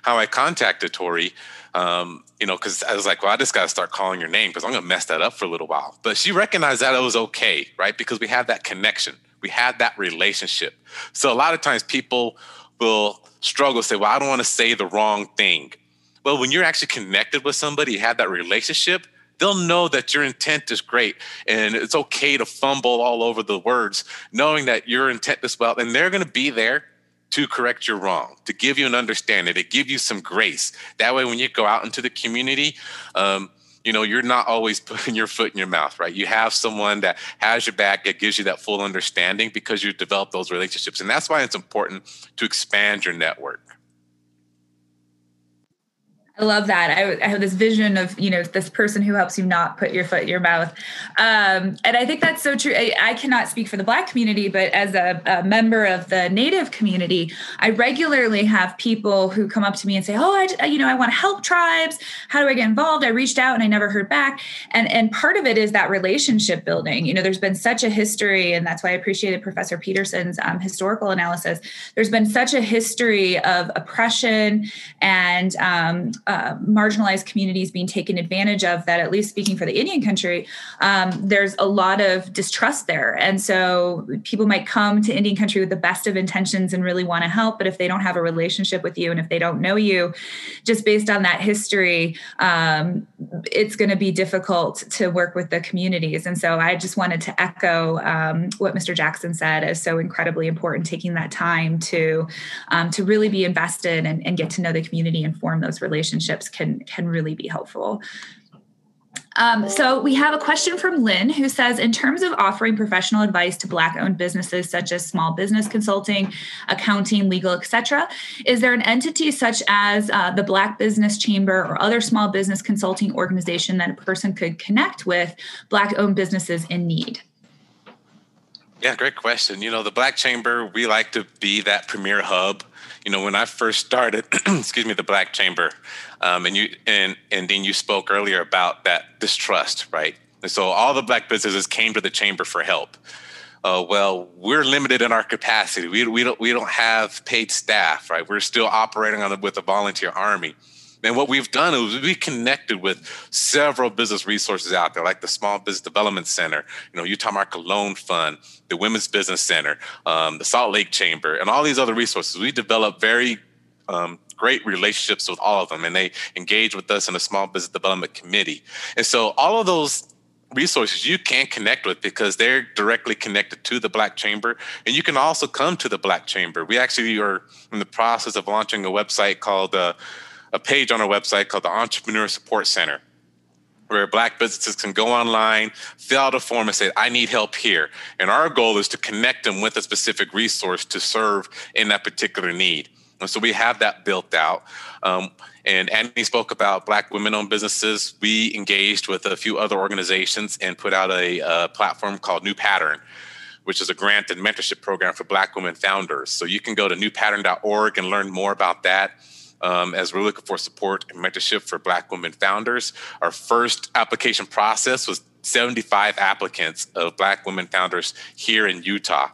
how I contacted Tori. Um, you know, because I was like, well, I just got to start calling your name because I'm gonna mess that up for a little while. But she recognized that it was okay, right? Because we had that connection, we had that relationship. So a lot of times people will struggle, say, well, I don't want to say the wrong thing. Well, when you're actually connected with somebody, you have that relationship they'll know that your intent is great and it's okay to fumble all over the words, knowing that your intent is well, and they're going to be there to correct your wrong, to give you an understanding, to give you some grace. That way, when you go out into the community, um, you know, you're not always putting your foot in your mouth, right? You have someone that has your back, that gives you that full understanding because you develop those relationships. And that's why it's important to expand your network. I love that. I, I, have this vision of you know this person who helps you not put your foot in your mouth, um, and I think that's so true. I, I, cannot speak for the Black community, but as a, a, member of the Native community, I regularly have people who come up to me and say, "Oh, I you know I want to help tribes. How do I get involved?" I reached out and I never heard back, and and part of it is that relationship building. You know, there's been such a history, and that's why I appreciated Professor Peterson's um, historical analysis. There's been such a history of oppression and um, uh, marginalized communities being taken advantage of that at least speaking for the indian country um, there's a lot of distrust there. And so people might come to indian country with the best of intentions and really want to help but if they don't have a relationship with you and if they don't know you just based on that history um, it's going to be difficult to work with the communities. And so i just wanted to echo um, what mr jackson said as so incredibly important taking that time to um, to really be invested and, and get to know the community and form those relationships relationships can can really be helpful. Um, so we have a question from Lynn who says, in terms of offering professional advice to Black-owned businesses such as small business consulting, accounting, legal, etc., is there an entity such as uh, the Black Business Chamber or other small business consulting organization that a person could connect with Black-owned businesses in need? Yeah, great question. You know, the Black Chamber, we like to be that premier hub you know, when I first started, excuse me, the Black Chamber, um, and you and and then you spoke earlier about that distrust, right? And so all the Black businesses came to the chamber for help. Uh, well, we're limited in our capacity. We, we don't we don't have paid staff, right? We're still operating on the, with a volunteer army. And what we've done is we connected with several business resources out there, like the Small Business Development Center, you know, Utah Microloan Fund, the Women's Business Center, um, the Salt Lake Chamber, and all these other resources. We developed very um, great relationships with all of them, and they engage with us in the Small Business Development Committee. And so all of those resources you can connect with because they're directly connected to the Black Chamber. And you can also come to the Black Chamber. We actually are in the process of launching a website called uh, a page on our website called the Entrepreneur Support Center where black businesses can go online, fill out a form and say, I need help here. And our goal is to connect them with a specific resource to serve in that particular need. And so we have that built out. Um, and Annie spoke about Black women owned businesses. We engaged with a few other organizations and put out a, a platform called New Pattern, which is a grant and mentorship program for Black women founders. So you can go to newpattern.org and learn more about that. Um, as we're looking for support and mentorship for Black women founders. Our first application process was 75 applicants of Black women founders here in Utah.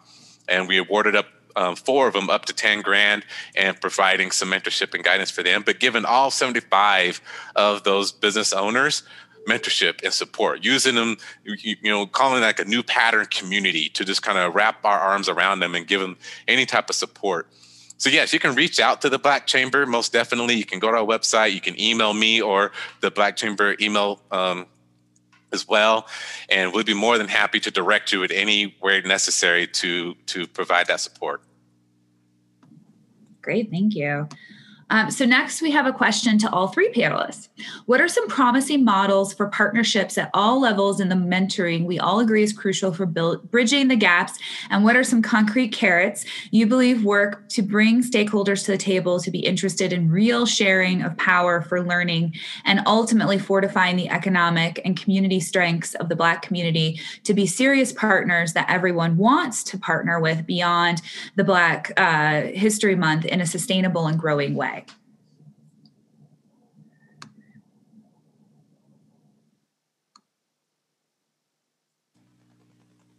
And we awarded up um, four of them up to 10 grand and providing some mentorship and guidance for them. But given all 75 of those business owners, mentorship and support, using them, you, you know, calling like a new pattern community to just kind of wrap our arms around them and give them any type of support. So yes, you can reach out to the Black Chamber. Most definitely, you can go to our website. You can email me or the Black Chamber email um, as well, and we'd be more than happy to direct you at anywhere necessary to to provide that support. Great, thank you. Um, so, next, we have a question to all three panelists. What are some promising models for partnerships at all levels in the mentoring we all agree is crucial for build, bridging the gaps? And what are some concrete carrots you believe work to bring stakeholders to the table to be interested in real sharing of power for learning and ultimately fortifying the economic and community strengths of the Black community to be serious partners that everyone wants to partner with beyond the Black uh, History Month in a sustainable and growing way?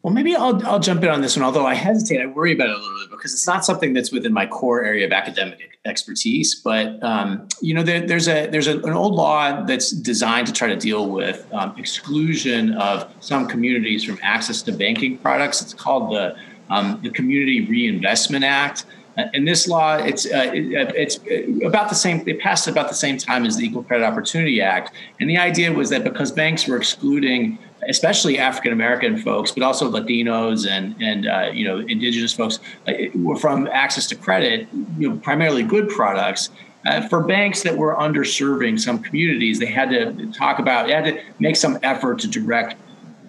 Well, maybe I'll, I'll jump in on this one, although I hesitate. I worry about it a little bit because it's not something that's within my core area of academic expertise. But um, you know, there, there's a there's a, an old law that's designed to try to deal with um, exclusion of some communities from access to banking products. It's called the um, the Community Reinvestment Act. And this law, it's uh, it, it's about the same. It passed about the same time as the Equal Credit Opportunity Act, and the idea was that because banks were excluding especially African American folks, but also Latinos and and uh, you know indigenous folks uh, from access to credit, you know, primarily good products. Uh, for banks that were underserving some communities, they had to talk about, they had to make some effort to direct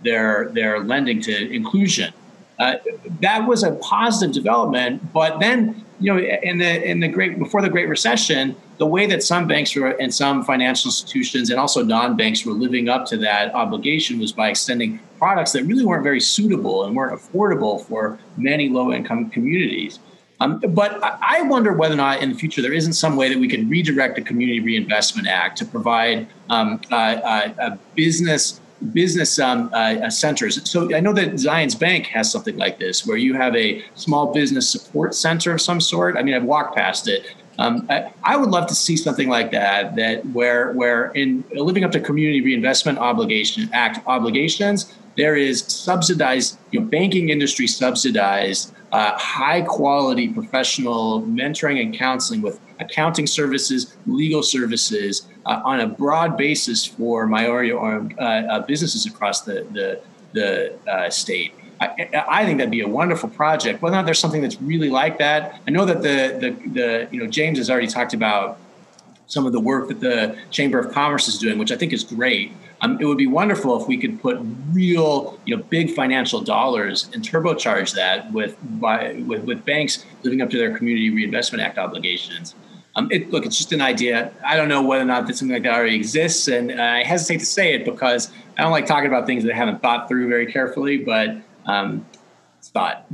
their their lending to inclusion. Uh, that was a positive development, but then you know in the in the great before the Great Recession, the way that some banks were and some financial institutions and also non-banks were living up to that obligation was by extending products that really weren't very suitable and weren't affordable for many low-income communities. Um, but I wonder whether or not in the future there isn't some way that we can redirect the Community Reinvestment Act to provide um, a business business um, uh, centers. So I know that Zions Bank has something like this, where you have a small business support center of some sort. I mean, I've walked past it, um, I, I, would love to see something like that, that where where in living up to Community Reinvestment Obligation Act obligations, there is subsidized, you know, banking industry subsidized, uh, high quality professional mentoring and counseling with accounting services, legal services uh, on a broad basis for minority uh, uh, businesses across the the, the uh, state. I, I, think that'd be a wonderful project. Whether or not there's something that's really like that, I know that the the the you know James has already talked about some of the work that the Chamber of Commerce is doing, which I think is great. Um, it would be wonderful if we could put real, you know, big financial dollars and turbocharge that with by with, with banks living up to their Community Reinvestment Act obligations. Um, it, look, it's just an idea. I don't know whether or not something like that already exists, and I hesitate to say it because I don't like talking about things that I haven't thought through very carefully. But um, thought.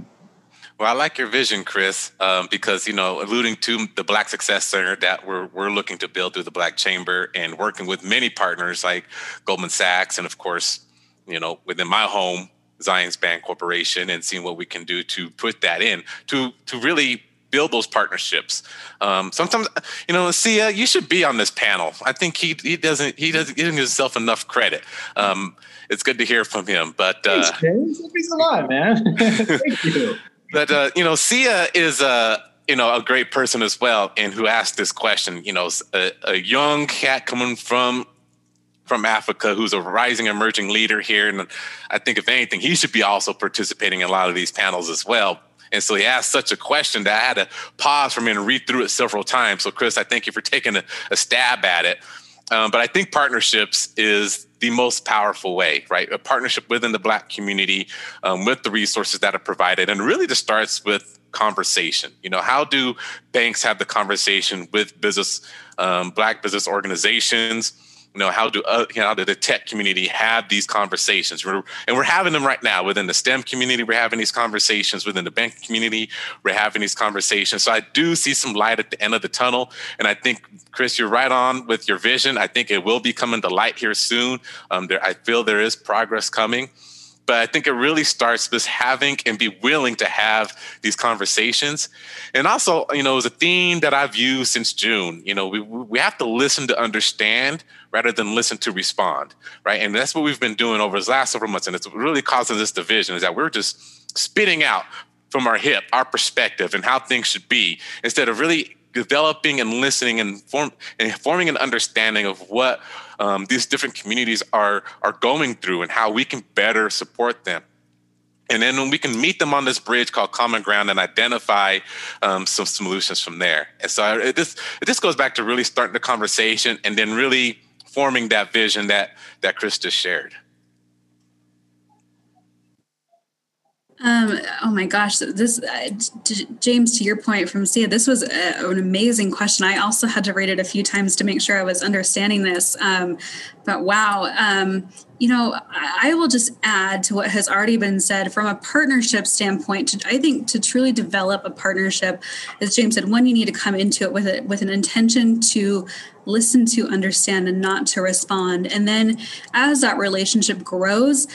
Well, I like your vision, Chris, um, because you know, alluding to the Black Success Center that we're we're looking to build through the Black Chamber and working with many partners like Goldman Sachs and of course, you know, within my home, Zions Bank Corporation, and seeing what we can do to put that in to to really build those partnerships. Um, sometimes, you know, Sia, you should be on this panel. I think he he doesn't he doesn't give himself enough credit. Um, it's good to hear from him. But uh, thanks, James. Thanks a lot, man. Thank you. But uh, you know, Sia is a you know a great person as well, and who asked this question. You know, a, a young cat coming from from Africa who's a rising emerging leader here, and I think if anything, he should be also participating in a lot of these panels as well. And so he asked such a question that I had to pause for me and read through it several times. So, Chris, I thank you for taking a, a stab at it. Um, but I think partnerships is the most powerful way, right? A partnership within the Black community um, with the resources that are provided. And really just starts with conversation. You know, how do banks have the conversation with business, um, Black business organizations? You know how do uh, you know how do the tech community have these conversations? We're, and we're having them right now within the stem community. We're having these conversations within the bank community. We're having these conversations. So i do see some light at the end of the tunnel. And i think chris you're right on with your vision. I think it will be coming to light here soon. Um, there, i feel there is progress coming but I think it really starts with having and be willing to have these conversations. And also, you know, it's a theme that I've used since June. You know, we, we have to listen to understand rather than listen to respond, right? And that's what we've been doing over the last several months. And it's really causing this division is that we're just spitting out from our hip our perspective and how things should be instead of really developing and listening and, form, and forming an understanding of what um, these different communities are are going through and how we can better support them. And then when we can meet them on this bridge called common ground and identify um, some solutions from there. And so just it just goes back to really starting the conversation and then really forming that vision that that Chris just shared. Um, oh my gosh, this uh, James, to your point from Sia, this was a, an amazing question. I also had to read it a few times to make sure I was understanding this. Um, but wow, um, you know, I, I, will just add to what has already been said from a partnership standpoint. To, I think to truly develop a partnership, as James said, one you need to come into it with it with an intention to listen, to understand, and not to respond. And then as that relationship grows,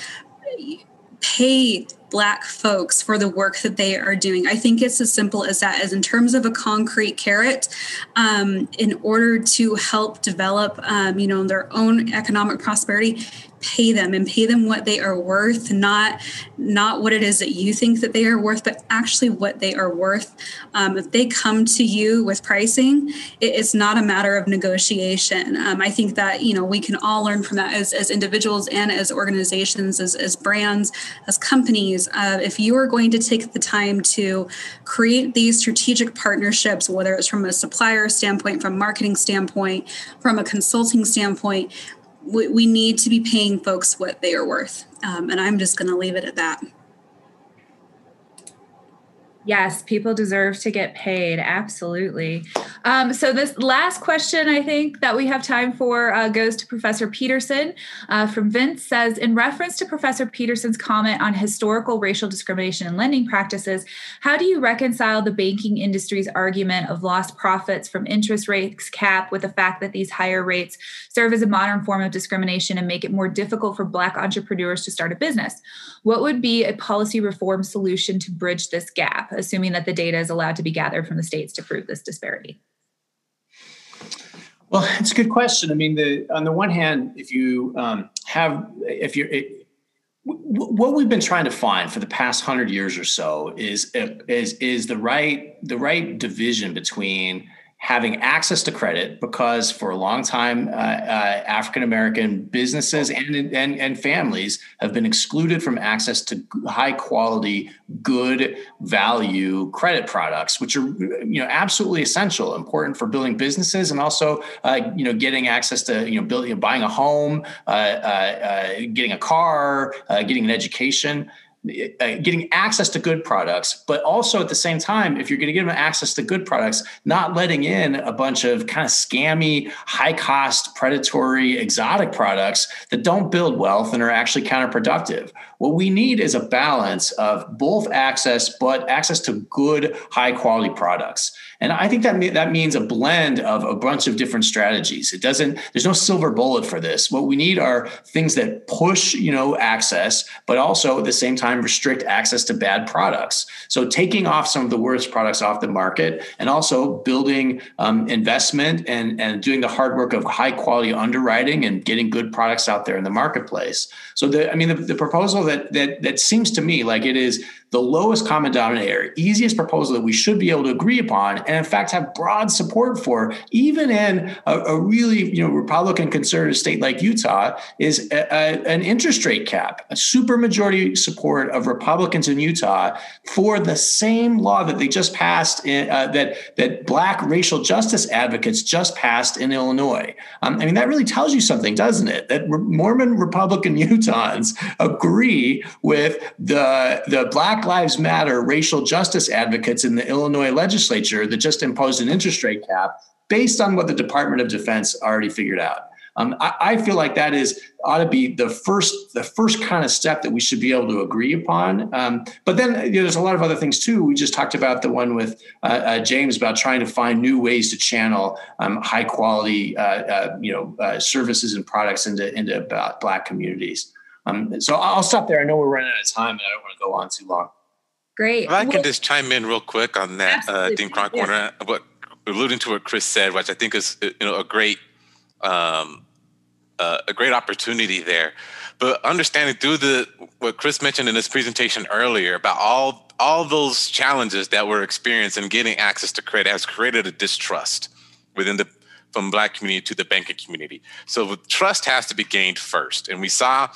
pay black folks for the work that they are doing. I think it's as simple as that as in terms of a concrete carrot um, in order to help develop um, you know their own economic prosperity pay them and pay them what they are worth not not what it is that you think that they are worth but actually what they are worth. Um, if they come to you with pricing it, it's not a matter of negotiation. Um, i think that you know we can all learn from that as, as individuals and as organizations as, as brands as companies uh, if you are going to take the time to create these strategic partnerships whether it's from a supplier standpoint from marketing standpoint from a consulting standpoint we, we need to be paying folks what they are worth. Um, and I'm just going to leave it at that. Yes, people deserve to get paid. Absolutely. Um, so, this last question I think that we have time for uh, goes to Professor Peterson uh, from Vince says In reference to Professor Peterson's comment on historical racial discrimination in lending practices, how do you reconcile the banking industry's argument of lost profits from interest rates cap with the fact that these higher rates serve as a modern form of discrimination and make it more difficult for Black entrepreneurs to start a business? What would be a policy reform solution to bridge this gap? Assuming that the data is allowed to be gathered from the states to prove this disparity? Well, it's a good question. I mean, the, on the one hand, if you um, have, if you're, it, what we've been trying to find for the past hundred years or so is is is the right the right division between having access to credit because for a long time uh, uh, African American businesses and, and and families have been excluded from access to high quality, good value credit products, which are you know absolutely essential, important for building businesses and also uh, you know getting access to you know building buying a home, uh, uh, uh, getting a car, getting an education. Uh, getting access to good products, but also at the same time, if you're going to give them access to good products, not letting in a bunch of kind of scammy, high cost, predatory, exotic products that don't build wealth and are actually counterproductive. What we need is a balance of both access, but access to good, high quality products. And I think that that means a blend of a bunch of different strategies. It doesn't. There's no silver bullet for this. What we need are things that push, you know, access, but also at the same time restrict access to bad products. So taking off some of the worst products off the market, and also building um, investment and and doing the hard work of high quality underwriting and getting good products out there in the marketplace. So the I mean the, the proposal that that that seems to me like it is the lowest common denominator, easiest proposal that we should be able to agree upon, and in fact have broad support for, even in a, a really you know Republican conservative state like Utah, is a, a, an interest rate cap, a supermajority support of Republicans in Utah for the same law that they just passed in, uh, that that Black racial justice advocates just passed in Illinois. Um, I mean that really tells you something, doesn't it? That Mormon Republican Utahns agree with the the Black Black Lives Matter racial justice advocates in the Illinois legislature that just imposed an interest rate cap based on what the Department of Defense already figured out. Um, I, I, feel like that is ought to be the first the first kind of step that we should be able to agree upon. Um, but then you know, there's a lot of other things too. We just talked about the one with uh, uh, James about trying to find new ways to channel um, high quality uh, uh you know uh, services and products into into Black communities. Um, so I'll stop there. I know we're running out of time, and I don't want to go on too long. Great. If I can just chime in real quick on that, uh, Dean Kronk yeah. what alluding to what Chris said, which I think is you know a great um, uh, a great opportunity there. But understanding through the what Chris mentioned in his presentation earlier about all all those challenges that we're experiencing getting access to credit has created a distrust within the from black community to the banking community. So trust has to be gained first. And we saw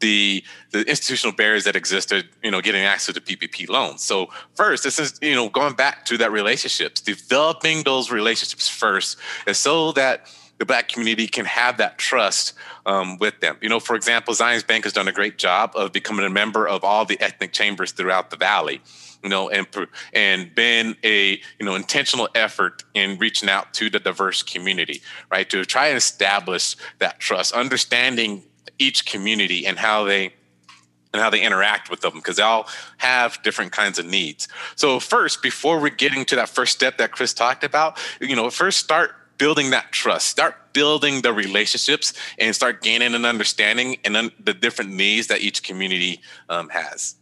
the the institutional barriers that existed, you know, getting access to PPP loans. So first, this is you know going back to that relationships, developing those relationships first, and so that the black community can have that trust um, with them. You know, for example, Zions Bank has done a great job of becoming a member of all the ethnic chambers throughout the valley. You know, and and been a you know intentional effort in reaching out to the diverse community, right? To try and establish that trust, understanding each community and how they and how they interact with them because they all have different kinds of needs. So first, before we're getting to that first step that Chris talked about, you know, first start building that trust, start building the relationships, and start gaining an understanding and then the different needs that each community um, has.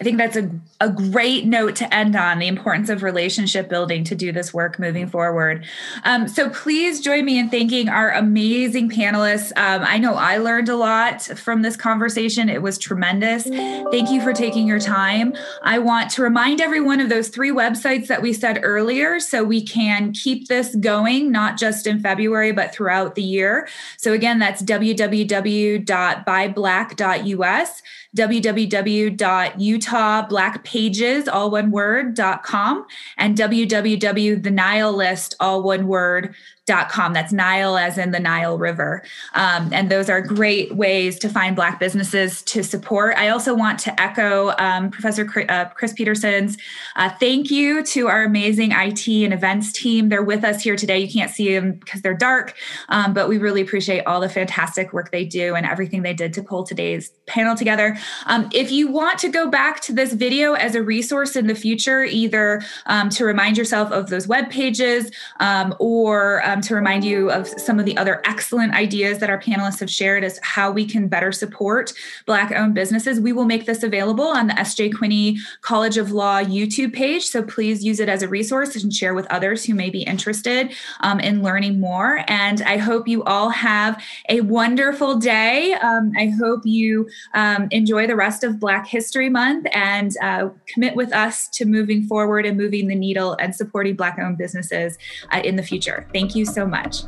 I think that's a, a great note to end on the importance of relationship building to do this work moving forward. Um, so please join me in thanking our amazing panelists. Um, I know I learned a lot from this conversation. It was tremendous. Thank you for taking your time. I want to remind everyone of those three websites that we said earlier so we can keep this going, not just in February, but throughout the year. So again, that's www.buyblack.us www.utahblackpages, all one word.com, and www.thenilelist, all one word com. That's Nile as in the Nile River. Um, and those are great ways to find Black businesses to support. I also want to echo um, Professor uh, Chris Peterson's uh, thank you to our amazing IT and events team. They're with us here today. You can't see them because they're dark, um, but we really appreciate all the fantastic work they do and everything they did to pull today's panel together. Um, if you want to go back to this video as a resource in the future, either um, to remind yourself of those web pages um, or um, to remind you of some of the other excellent ideas that our panelists have shared as how we can better support Black owned businesses. We will make this available on the SJ Quinney College of Law YouTube page. So please use it as a resource and share with others who may be interested um, in learning more. And I hope you all have a wonderful day. Um, I hope you um, enjoy the rest of Black History Month and uh, commit with us to moving forward and moving the needle and supporting Black owned businesses uh, in the future. Thank you so much.